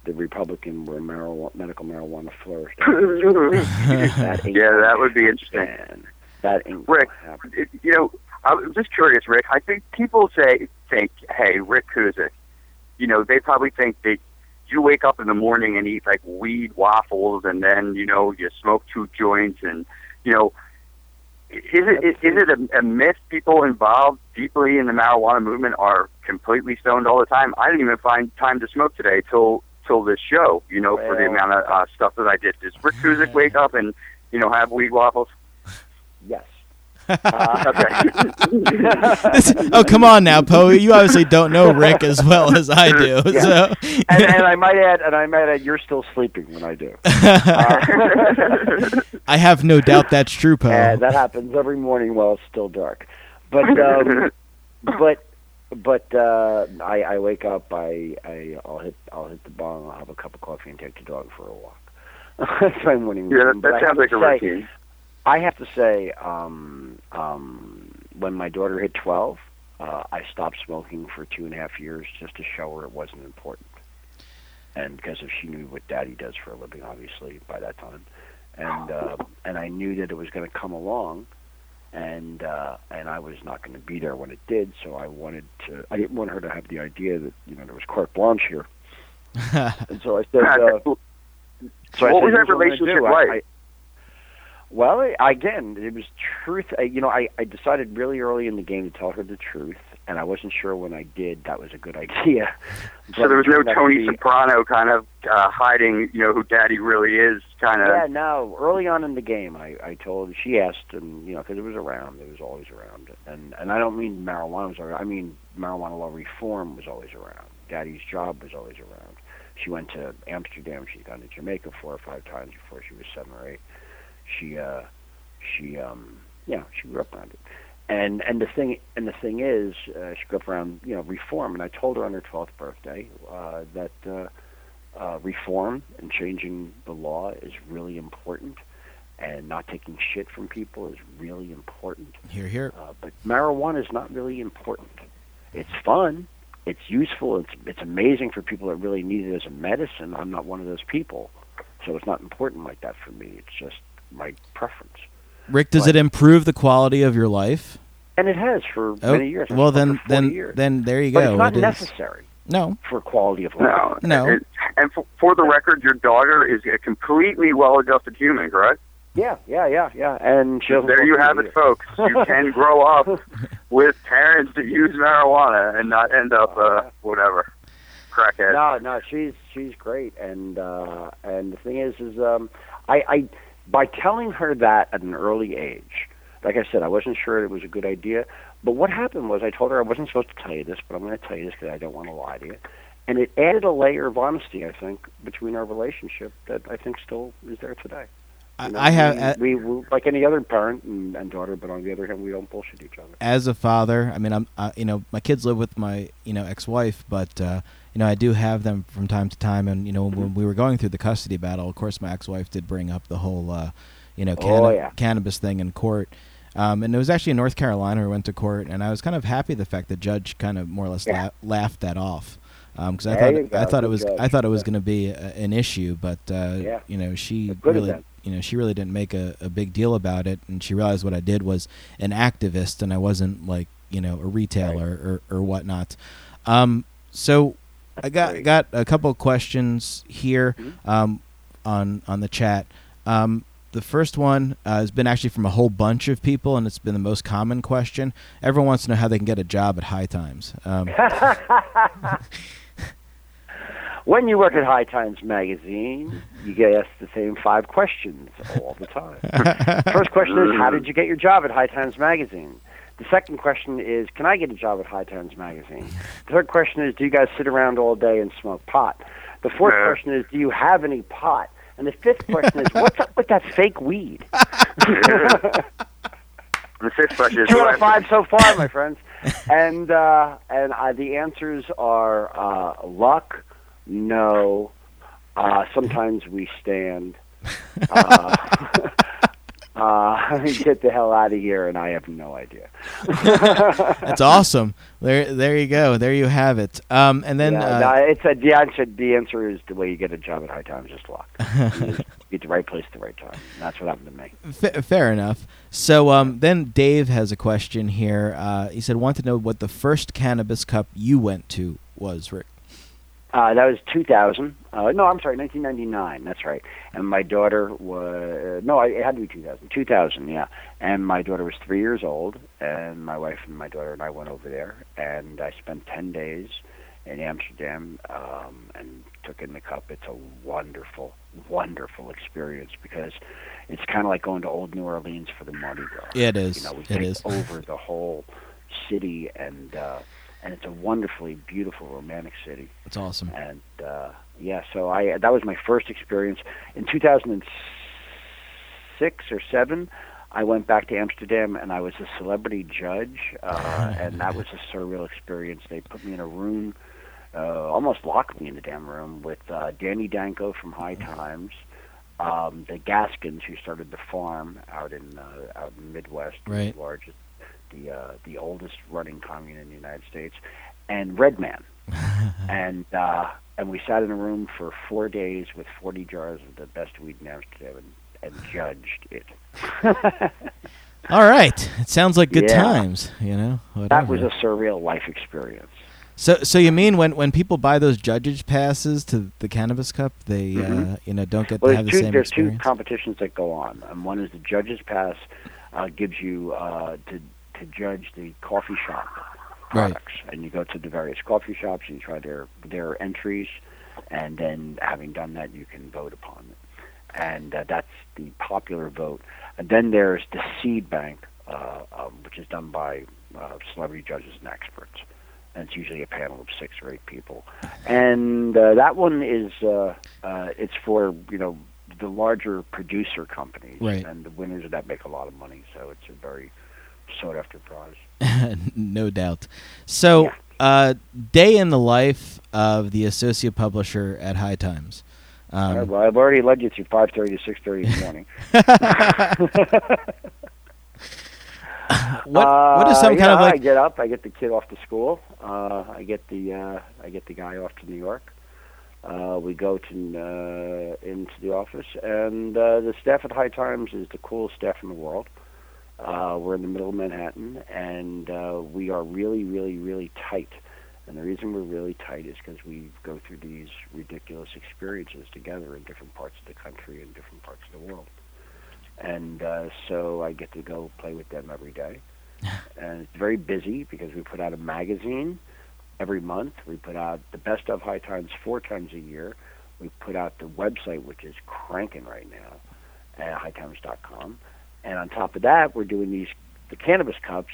the Republican where marijuana, medical marijuana flourished. *laughs* that Yeah, that would be interesting. That ain't Rick, it- you know, I'm just curious, Rick. I think people say think, hey, Rick Cusick. You know, they probably think that you wake up in the morning and eat like weed waffles, and then you know you smoke two joints, and you know, is it is, is it a, a myth? People involved deeply in the marijuana movement are completely stoned all the time. I didn't even find time to smoke today till till this show. You know, for the amount of uh, stuff that I did. Does Rick Cusick wake up and you know have weed waffles? Yes. Okay. *laughs* Oh, come on now, Poe. You obviously don't know Rick as well as I do. *laughs* Yeah. So, and, and I might add, and I might add, you're still sleeping when I do. *laughs* I have no doubt that's true, Poe. And that happens every morning while it's still dark. But um, but but uh, I, I wake up. I, I I'll hit I'll hit the bong. I'll have a cup of coffee and take the dog for a walk. That's my morning Yeah, that, that sounds like to a say- routine. I have to say, um, um, when my daughter hit 12, uh, I stopped smoking for two and a half years just to show her it wasn't important. And because if she knew what Daddy does for a living, obviously by that time, and uh, and I knew that it was going to come along, and uh, and I was not going to be there when it did. So I wanted to. I didn't want her to have the idea that you know there was carte blanche here. *laughs* And so I said. Uh, *laughs* so I what was said, that "Here's what I'm gonna relationship like? Well, again, it was truth. You know, I, I decided really early in the game to tell her the truth, and I wasn't sure when I did that was a good idea. So there was no turned out to Tony be- Soprano kind of uh, hiding, you know, who Daddy really is, kind of. Yeah, no. Early on in the game, I, I told she asked, and you know, because it was around, it was always around, and and I don't mean marijuana was around. I mean marijuana law reform was always around. Daddy's job was always around. She went to Amsterdam. She's gone to Jamaica four or five times before she was seven or eight. She, uh, she, um, yeah, she grew up around it. And and the thing and the thing is, uh, she grew up around you know reform. And I told her on her twelfth birthday uh, that. Uh, uh, reform and changing the law is really important, and not taking shit from people is really important. here, here. Uh, but marijuana is not really important. It's fun, it's useful, it's it's amazing for people that really need it as a medicine. I'm not one of those people, so it's not important like that for me. It's just my preference, Rick, does what? it improve the quality of your life? and it has for Oh, many years. Well, then, then, years. then, there you but go. it's not It is- necessary No, for quality of life. No. No. It- and for, for the record, your daughter is a completely well-adjusted human, correct? Yeah, yeah, yeah, yeah. And she'll There you have it, folks. *laughs* You can grow up with parents that use marijuana and not end up uh, whatever crackhead. No, no, she's she's great, and uh, and the thing is, is um, I, I by telling her that at an early age, like I said, I wasn't sure it was a good idea. But what happened was, I told her I wasn't supposed to tell you this, but I'm going to tell you this because I don't want to lie to you. And it added a layer of honesty, I think, between our relationship that I think still is there today. I, You know, I have. we, we, we like any other parent and, and daughter, but on the other hand, we don't bullshit each other. as a father, I mean, I'm, uh, you know, my kids live with my, you know, ex-wife, but uh, you know, I do have them from time to time, and you know, Mm-hmm. when we were going through the custody battle, of course, my ex-wife did bring up the whole, uh, you know, Oh, yeah. cannabis thing in court. Um, and it was actually in North Carolina we went to court, and I was kind of happy the fact the judge kind of more or less Yeah. la- laughed that off, because I There thought I thought it was judge, I thought it was yeah. going to be a, an issue, but uh, Yeah. you know she really you know she really didn't make a, a big deal about it, and she realized what I did was an activist, and I wasn't like you know a retailer or or whatnot. Um, so I got great. got a couple of questions here Mhm. um, on on the chat. Um, the first one uh, has been actually from a whole bunch of people, and it's been the most common question. Everyone wants to know how they can get a job at High Times. Um, *laughs* When you work at High Times Magazine, you get asked the same five questions all the time. *laughs* First question is, how did you get your job at High Times Magazine? The second question is, can I get a job at High Times Magazine? The third question is, do you guys sit around all day and smoke pot? The fourth Yeah. question is, do you have any pot? And the fifth question is, what's up with that fake weed? *laughs* The fifth question is Two out of five so far, my friends. And uh, and uh, the answers are uh, luck, no, Uh, sometimes we stand. *laughs* Uh, *laughs* get the hell out of here, and I have no idea. *laughs* That's awesome. There, there you go. There you have it. Um, and then yeah, uh, no, it's a, the answer. The answer is the way you get a job at High Times, just luck. *laughs* Be the right place at the right time. That's what happened to me. F- fair enough. So um, then Dave has a question here. Uh, he said, "Want to know what the first cannabis cup you went to was, Rick?" Uh, that was 2000. Uh, no, I'm sorry, 1999. That's right. And my daughter was no, I- it had to be 2000. 2000, yeah. And my daughter was three years old, and my wife and my daughter and I went over there, and I spent 10 days in Amsterdam um, and took in the cup. It's a wonderful, wonderful experience because it's kind of like going to Old New Orleans for the Mardi Gras. Yeah, it is. You know, we It take is. over the whole city, and uh, and it's a wonderfully beautiful, romantic city It's awesome. and uh, yeah, so I that was my first experience in 2006 or seven. I went back to Amsterdam and I was a celebrity judge, uh, and that was a surreal experience. They put me in a room, uh, almost locked me in the damn room with uh, Danny Danko from High Times, um, the Gaskins who started the farm out in uh, out in the Midwest, Right. the largest, the uh, the oldest running commune in the United States, and Redman *laughs* and uh, and we sat in a room for four days with 40 jars of the best weed in Amsterdam and, and judged it. *laughs* All right. It sounds like good Yeah. times. You know. that was a surreal life experience. So, so you mean when, when people buy those judges passes to the cannabis cup, they uh, Mhm. you know don't get Well, to have there's the two, same there's two competitions that go on. And one is the judges pass, uh, gives you uh, to to judge the coffee shop Right. products, and you go to the various coffee shops and you try their their entries, and then having done that, you can vote upon it, and uh, that's the popular vote. And then there's the seed bank, uh, um, which is done by uh, celebrity judges and experts, and it's usually a panel of six or eight people. And uh, that one is uh, uh, it's for you know the larger producer companies, Right. and the winners of that make a lot of money. So it's a very sought after prize. *laughs* no doubt. So, Yeah. uh, day in the life of the associate publisher at High Times. Right, Um, well, I've already led you through 5:30 to 6:30 in the morning. *laughs* *laughs* what what is Uh, some you kind of know, I get up, I get the kid off to school, uh, I get the uh, I get the guy off to New York. Uh, we go to uh, into the office, and uh, the staff at High Times is the coolest staff in the world. Uh, we're in the middle of Manhattan, and uh, we are really, really, really tight. And the reason we're really tight is because we go through these ridiculous experiences together in different parts of the country and different parts of the world. And uh, so I get to go play with them every day. *laughs* and it's very busy because we put out a magazine every month. We put out the best of High Times four times a year. We put out the website, which is cranking right now, at hightimes.com. And on top of that, we're doing these the cannabis cups,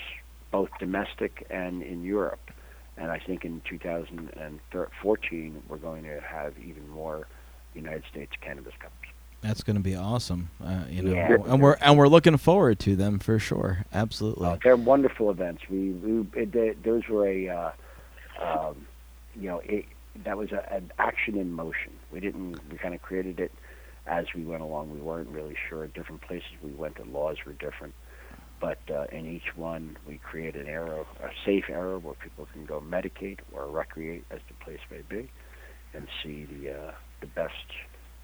both domestic and in Europe. And I think in 2014, we're going to have even more United States cannabis cups. That's going to be awesome. Uh, you know, Yeah. and we're and we're looking forward to them for sure. Absolutely. Uh, they're wonderful events. We, we it, they, those were a, uh, um, you know, it, that was a, an action in motion. We didn't. We kind of created it as we went along. We weren't really sure. At different places we went, the laws were different. But uh, in each one, we create an area, a safe area where people can go medicate or recreate, as the place may be, and see the uh, the best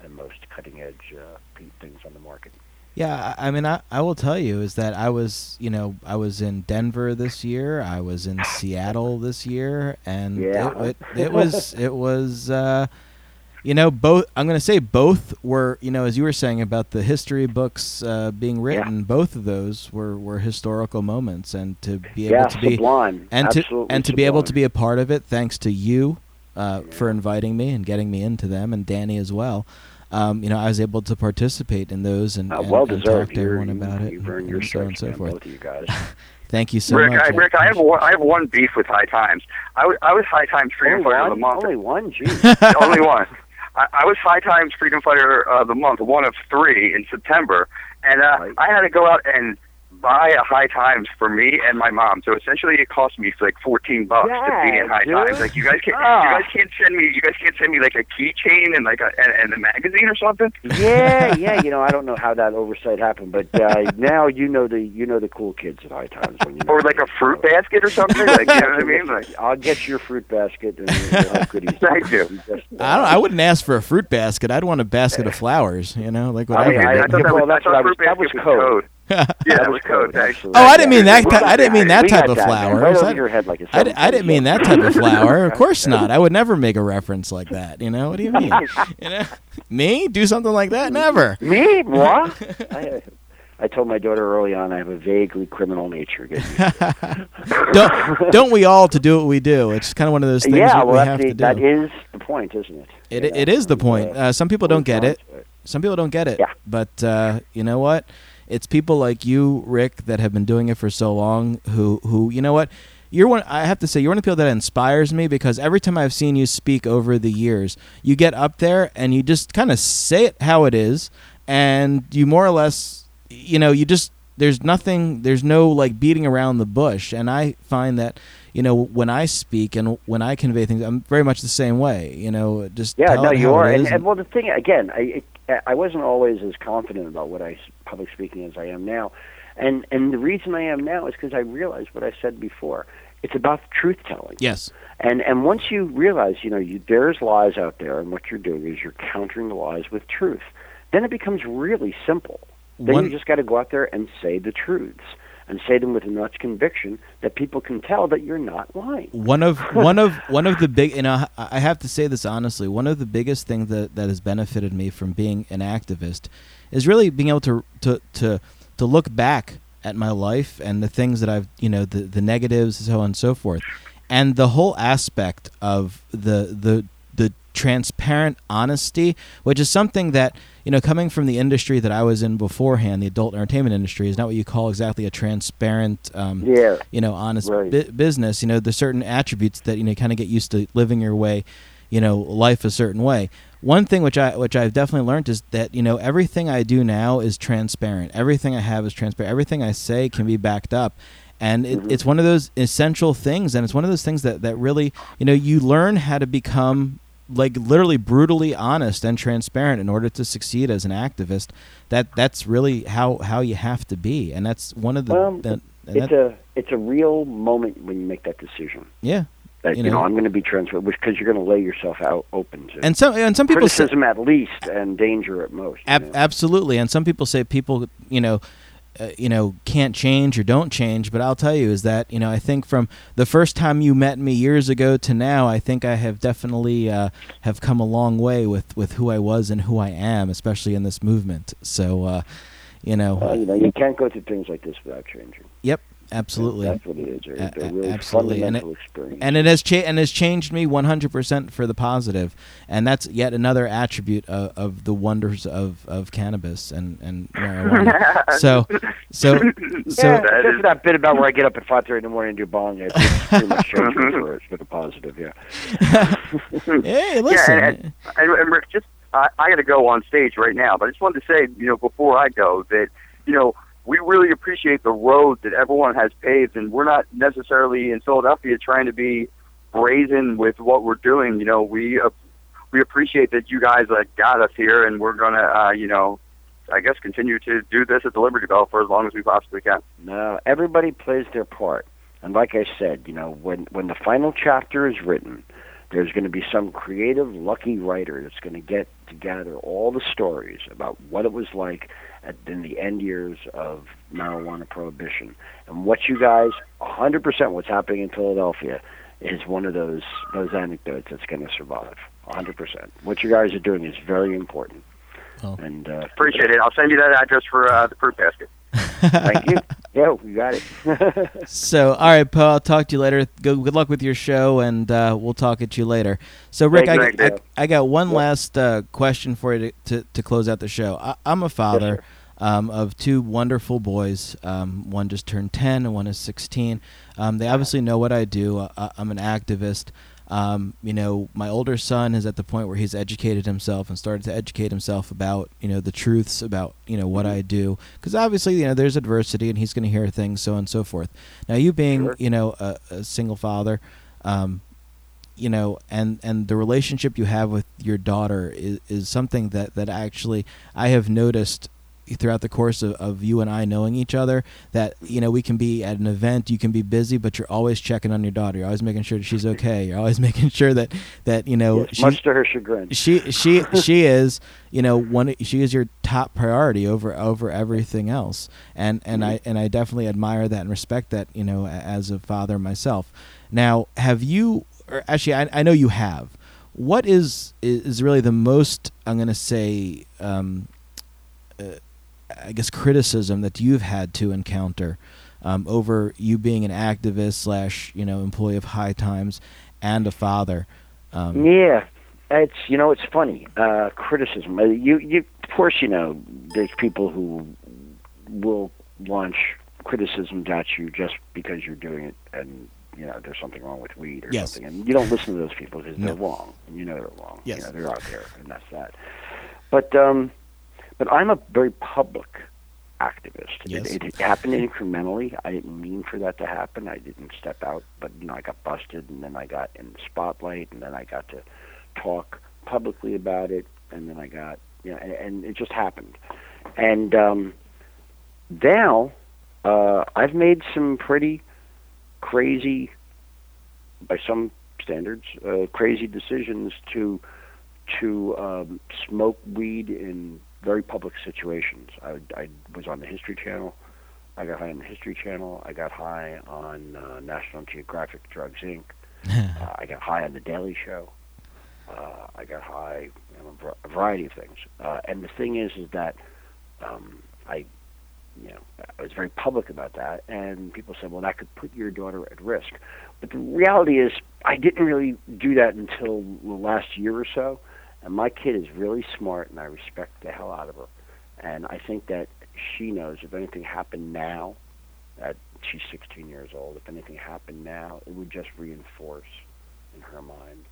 and most cutting edge uh, things on the market. Yeah, I I mean, I, I will tell you is that I was, you know, I was in Denver this year. I was in Seattle this year, and Yeah. it, it, it was it was, uh, you know, both. I'm going to say both were, you know, as you were saying about the history books uh, being written. Both of those were were historical moments, and to be able yeah, to be sublime. and to and to be able to be a part of it, thanks to you uh, for inviting me and getting me into them, and Danny as well. Um, you know, I was able to participate in those and, Uh, and, well and deserved. talk to You're- everyone you- about it, You've earned and your so on and stripes, so forth. both of you guys. *laughs* Thank you so Rick, much. I, Rick, I have one, I have one beef with High Times. I was, I was High Times Freedom only Fighter of one? the Month. Only one? Gee. *laughs* only one. I, I was High Times Freedom Fighter of the Month, one of three in September, and uh, Right. I had to go out and buy a High Times for me and my mom. So essentially, it cost me like fourteen bucks to be in High dude. Times. Like you guys can't, Ah. you guys can't send me, you guys can't send me like a keychain and like a and, and a magazine or something. Yeah, *laughs* yeah. You know, I don't know how that oversight happened, but uh, now you know the you know the cool kids at High Times when you Or like a fruit basket or something. Like you know what I mean? Like *laughs* I'll get your fruit basket and have goodies. *laughs* Thank you. uh, I don't. I wouldn't ask for a fruit basket. I'd want a basket of flowers. You know, like I- whatever. I- I, thought that well, was, I that's thought what I fruit was- that basket was code. Yeah, that was code. actually. Oh, I didn't mean that. We I didn't mean that type of flowers. Right over your head like a I, di- I didn't mean that type of flower. *laughs* Of course not. I would never make a reference like that. You know what do you mean? You know, me do something like that? Never. *laughs* Me? What? *laughs* I, I told my daughter early on I have a vaguely criminal nature. Get used to it. don't don't we all to do what we do? It's kind of one of those things yeah, that we well, have that's the, to do. that is the point, isn't it? It, it is the point. uh, Uh, some people don't get it. Some people don't get it. Yeah. But uh, you know what? It's people like you, Rick, that have been doing it for so long. Who who you know what? You're one. I have to say, you're one of the people that inspires me because every time I've seen you speak over the years, you get up there and you just kind of say it how it is, and you more or less, you know, you just there's nothing, there's no like beating around the bush, and I find that. You know, when I speak and when I convey things, I'm very much the same way. You know, just Yeah, no, you are. And, and well, the thing again, I it, I wasn't always as confident about what I public speaking as I am now, and and the reason I am now is because I realized what I said before. It's about truth telling. yes, And and once you realize, you know, you, there's lies out there, and what you're doing is you're countering the lies with truth. Then it becomes really simple. Then One- you just got to go out there and say the truths, and say them with enough conviction that people can tell that you're not lying. one of *laughs* one of one of the big you know I I have to say this honestly one of the biggest things that that has benefited me from being an activist is really being able to to to to look back at my life and the things that I've you know the the negatives so on and so forth and the whole aspect of the the the transparent honesty which is something that you know coming from the industry that I was in beforehand the adult entertainment industry is not what you call exactly a transparent um, Yeah. you know honest Right. bu- business. You know there's certain attributes that you know kind of get used to living your way you know life a certain way. One thing which i which i've definitely learned is that you know everything i do now is transparent. Everything i have is transparent. Everything i say can be backed up. And it, it's one of those essential things and it's one of those things that that really you know you learn how to become like literally brutally honest and transparent in order to succeed as an activist that that's really how how you have to be and that's one of the, Well, the It's that- a it's a real moment when you make that decision. yeah That You you, know, know. I'm going to be transparent because you're going to lay yourself out open to and some and some people say, criticism at least and danger at most. Ab- know. absolutely, and some people say people, you know, uh, you know, can't change or don't change. But I'll tell you is that you know I think from the first time you met me years ago to now, I think I have definitely uh, have come a long way with with who I was and who I am, especially in this movement. So, uh, you know, you know, you can't go through things like this without changing. Yep, absolutely. That's what it is. They're, A- really absolutely. And fundamental experience. and it has cha- and has changed me 100% for the positive and that's yet another attribute of, of the wonders of, of cannabis and, and marijuana so *laughs* so so yeah, That just that bit about where I get up at five thirty in the morning and do bong. It's pretty much changed for, for the positive. Yeah. *laughs* hey listen Yeah, and, and, and Rick, just I, I got to go on stage right now, but I just wanted to say, you know, before I go, that you know we really appreciate the road that everyone has paved, and we're not necessarily in Philadelphia trying to be brazen with what we're doing. You know, we uh, we appreciate that you guys like got us here, and we're gonna, uh, you know, I guess continue to do this at the Liberty Bell for as long as we possibly can. No, everybody plays their part, and like I said, you know, when when the final chapter is written, there's going to be some creative, lucky writer that's going to get to gather all the stories about what it was like at, in the end years of marijuana prohibition, and what you guys, 100%, what's happening in Philadelphia, is one of those those anecdotes that's going to survive. 100%. What you guys are doing is very important. Oh. And uh, Appreciate it. I'll send you that address for uh, the fruit basket. Thank you. *laughs* Yeah, you got it. *laughs* so all right Poe I'll talk to you later good, good luck with your show and uh, we'll talk at you later so Rick I, I, I got one last uh, question for you to, to, to close out the show I, I'm a father um, of two wonderful boys. Um, one just turned 10 and one is 16. Um, they obviously know what I do. Uh, I'm an activist. Um, you know, my older son is at the point where he's educated himself and started to educate himself about you know the truths about you know what I do because obviously you know there's adversity and he's going to hear things so on and so forth. Now you being Sure. you know a, a single father, um, you know, and and the relationship you have with your daughter is, is something that that actually I have noticed throughout the course of, of you and I knowing each other that you know we can be at an event you can be busy but you're always checking on your daughter. You're always making sure that she's okay. You're always *laughs* making sure that that you know Yes, she's, much to her chagrin. she she *laughs* she is you know one she is your top priority over over everything else. And and I and I definitely admire that and respect that you know as a father myself. Now have you or actually I, I know you have. What is is really the most I'm going to say um, uh, I guess criticism that you've had to encounter um, over you being an activist slash you know employee of High Times and a father um, Yeah, it's you know it's funny uh, criticism. Uh, You you of course you know there's people who will launch criticisms at you just because you're doing it and you know there's something wrong with weed or Yes. something and you don't listen to those people because No. they're wrong and you know they're wrong. Yes. You know they're out there and that's that. But um, but I'm a very public activist. Yes. It, it happened incrementally. I didn't mean for that to happen. I didn't step out, but you know I got busted and then I got in the spotlight and then I got to talk publicly about it and then I got you know and, and it just happened. And um, now uh, I've made some pretty crazy, by some standards, uh, crazy decisions to to um, smoke weed in very public situations. I, I was on the History Channel. I got high on the History Channel. I got high on uh, National Geographic Drugs Inc. *laughs* Uh, I got high on the Daily Show. Uh, I got high on a, a variety of things. Uh, and the thing is, is that um, I, you know, I was very public about that, and people said, "Well, that could put your daughter at risk." But the reality is, I didn't really do that until the last year or so. And my kid is really smart, and I respect the hell out of her. And I think that she knows if anything happened now, that she's 16 years old, if anything happened now, it would just reinforce in her mind.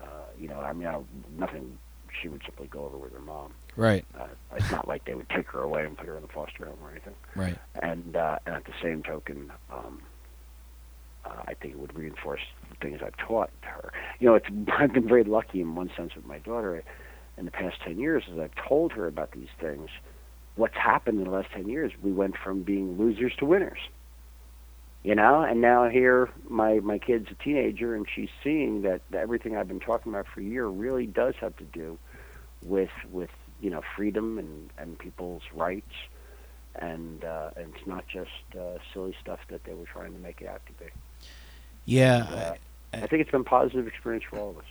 Uh, you know, I mean, I, nothing. She would simply go over with her mom. right Uh, it's not like they would take her away and put her in the foster home or anything. right And, uh, and at the same token, um, uh, I think it would reinforce things I've taught her. You know, it's *laughs* I've been very lucky in one sense with my daughter in the past ten years as I've told her about these things. What's happened in the last ten years? We went from being losers to winners. You know, and now here my my kid's a teenager, and she's seeing that everything I've been talking about for a year really does have to do with with you know freedom and and people's rights and uh, and it's not just uh, silly stuff that they were trying to make it out to be. Yeah I- I think it's been a positive experience for all of us.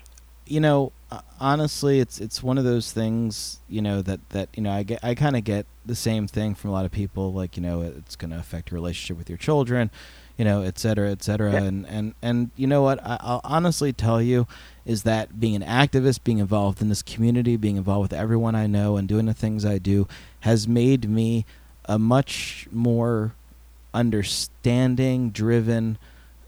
you know uh, honestly it's it's one of those things you know that that you know i get i kind of get the same thing from a lot of people like you know it's going to affect your relationship with your children you know et cetera et cetera Yeah. and and and you know what I, i'll honestly tell you is that being an activist being involved in this community being involved with everyone i know and doing the things i do has made me a much more understanding driven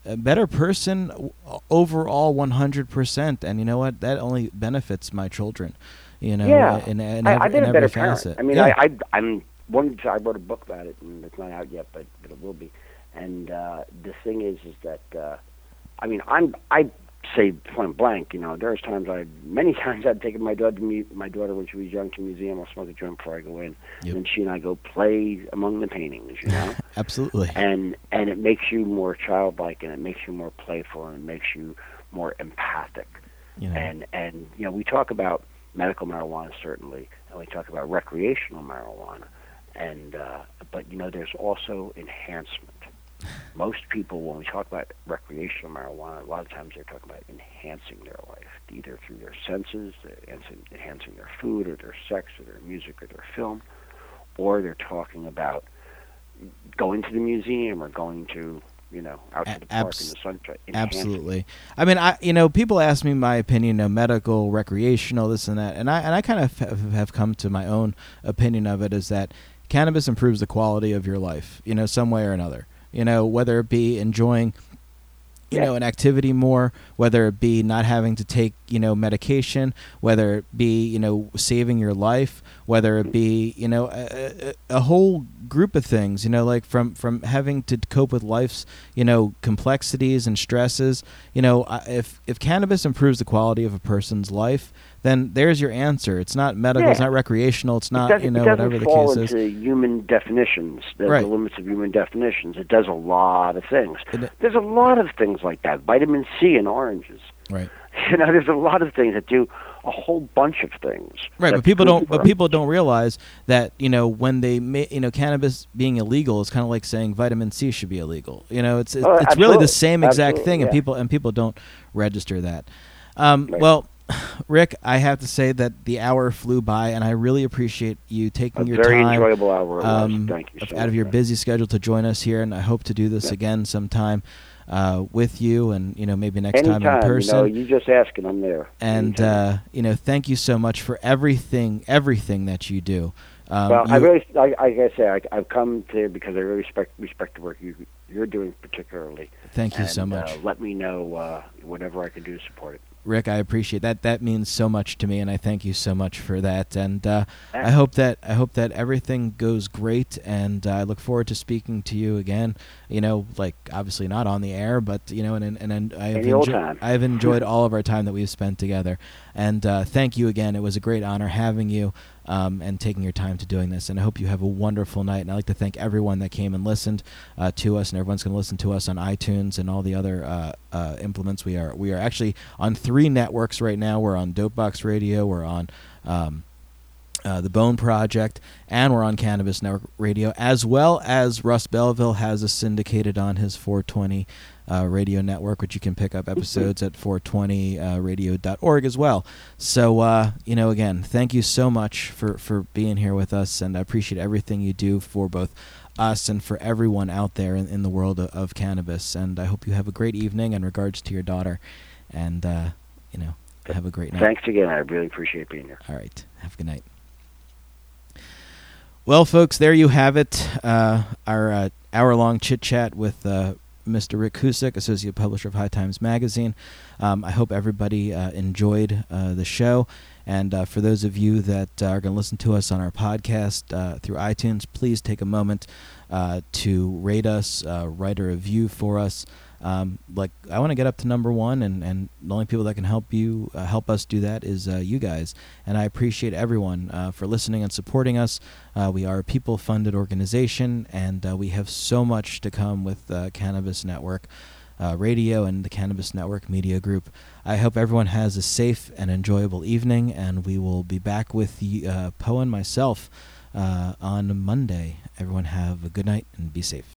a better person overall 100% and you know what that only benefits my children you know Yeah. in, in, I, every, I've been a better every parent. I mean, Yeah. I, I I'm one. I wrote a book about it, and it's not out yet, but but it will be. And uh, the thing is, is that uh, I mean, I'm I say point blank. You know, there's times I many *laughs* times I've taken my daughter to meet my daughter when she was young to a museum. I'll smoke a joint before I go in, Yep. and she and I go play among the paintings. You know. *laughs* absolutely and and it makes you more childlike and it makes you more playful and it makes you more empathic you know and and you know we talk about medical marijuana certainly and we talk about recreational marijuana and uh, but you know there's also enhancement most people when we talk about recreational marijuana a lot of times they're talking about enhancing their life either through their senses enhancing, their food or their sex or their music or their film or they're talking about going to the museum or going to you know out to the park abs- in the sunshine. enhancing. absolutely i mean i you know people ask me my opinion of medical recreational this and that and i and i kind of have, have come to my own opinion of it is that cannabis improves the quality of your life you know some way or another you know whether it be enjoying you Yeah. know an activity more whether it be not having to take you know medication whether it be you know saving your life whether it be you know a, a, a whole group of things you know like from from having to cope with life's you know complexities and stresses you know if if cannabis improves the quality of a person's life then there's your answer it's not medical it's not recreational it's it not doesn't, you know it doesn't whatever the fall case is into human definitions, the, Right. the limits of human definitions. It does a lot of things. It- There's a lot of things like that. Vitamin C in oranges. right *laughs* You know, there's a lot of things that do a whole bunch of things. Right, but people don't. But people don't realize that you know when they ma- you know cannabis being illegal is kind of like saying vitamin C should be illegal. You know, it's it's, Oh, it's really the same exact Absolutely, thing, and yeah. people and people don't register that. Um, Right. Well, *sighs* Rick, I have to say that the hour flew by, and I really appreciate you taking a your very time enjoyable hour. Um, Thank you. so out of your busy schedule to join us here, and I hope to do this Yeah. again sometime uh, with you, and you know maybe next time in person. You, know, you just ask and I'm there. and uh, you know, thank you so much for everything, everything that you do. Um, well, I really, I, like I say, I, I've come to because I really respect respect the work you you're doing particularly. thank you so much. Uh, let me know uh, whatever I can do to support it. Rick, I appreciate that. That means so much to me, and I thank you so much for that. And uh, I hope that I hope that everything goes great. And uh, I look forward to speaking to you again. You know, like obviously not on the air, but you know, and and, and I have Any enjo- I have *laughs* enjoyed all of our time that we've spent together. And uh, thank you again. It was a great honor having you. Um, and taking your time to doing this, and I hope you have a wonderful night. And I'd like to thank everyone that came and listened uh, to us, and everyone's going to listen to us on iTunes and all the other uh, uh, implements. We are we are actually on three networks right now. We're on Dopebox Radio. We're on um, uh, the Bone Project, and we're on Cannabis Network Radio, as well as Russ Belville has us syndicated on his 420 uh, radio network, which you can pick up episodes at 420radio.org as well. So, uh, you know, again, thank you so much for, for being here with us, and I appreciate everything you do for both us and for everyone out there in, in the world of, of cannabis. And I hope you have a great evening in regards to your daughter, and, uh, you know, have a great night. Thanks again. I really appreciate being here. All right. Have a good night. Well, folks, there you have it. Uh, our uh, hour long chit chat with uh, Mr. Rick Cusick, Associate Publisher of High Times Magazine. Um, I hope everybody uh, enjoyed uh, the show. And uh, for those of you that uh, are going to listen to us on our podcast uh, through iTunes, please take a moment uh, to rate us, write a review for us. Um, like I want to get up to number one, and, and the only people that can help you uh, help us do that is uh, you guys. And I appreciate everyone uh, for listening and supporting us. Uh, we are a people-funded organization, and uh, we have so much to come with Cannabis Network uh, Radio and the Cannabis Network Media Group. I hope everyone has a safe and enjoyable evening, and we will be back with the, Poe and myself on Monday. Everyone have a good night and be safe.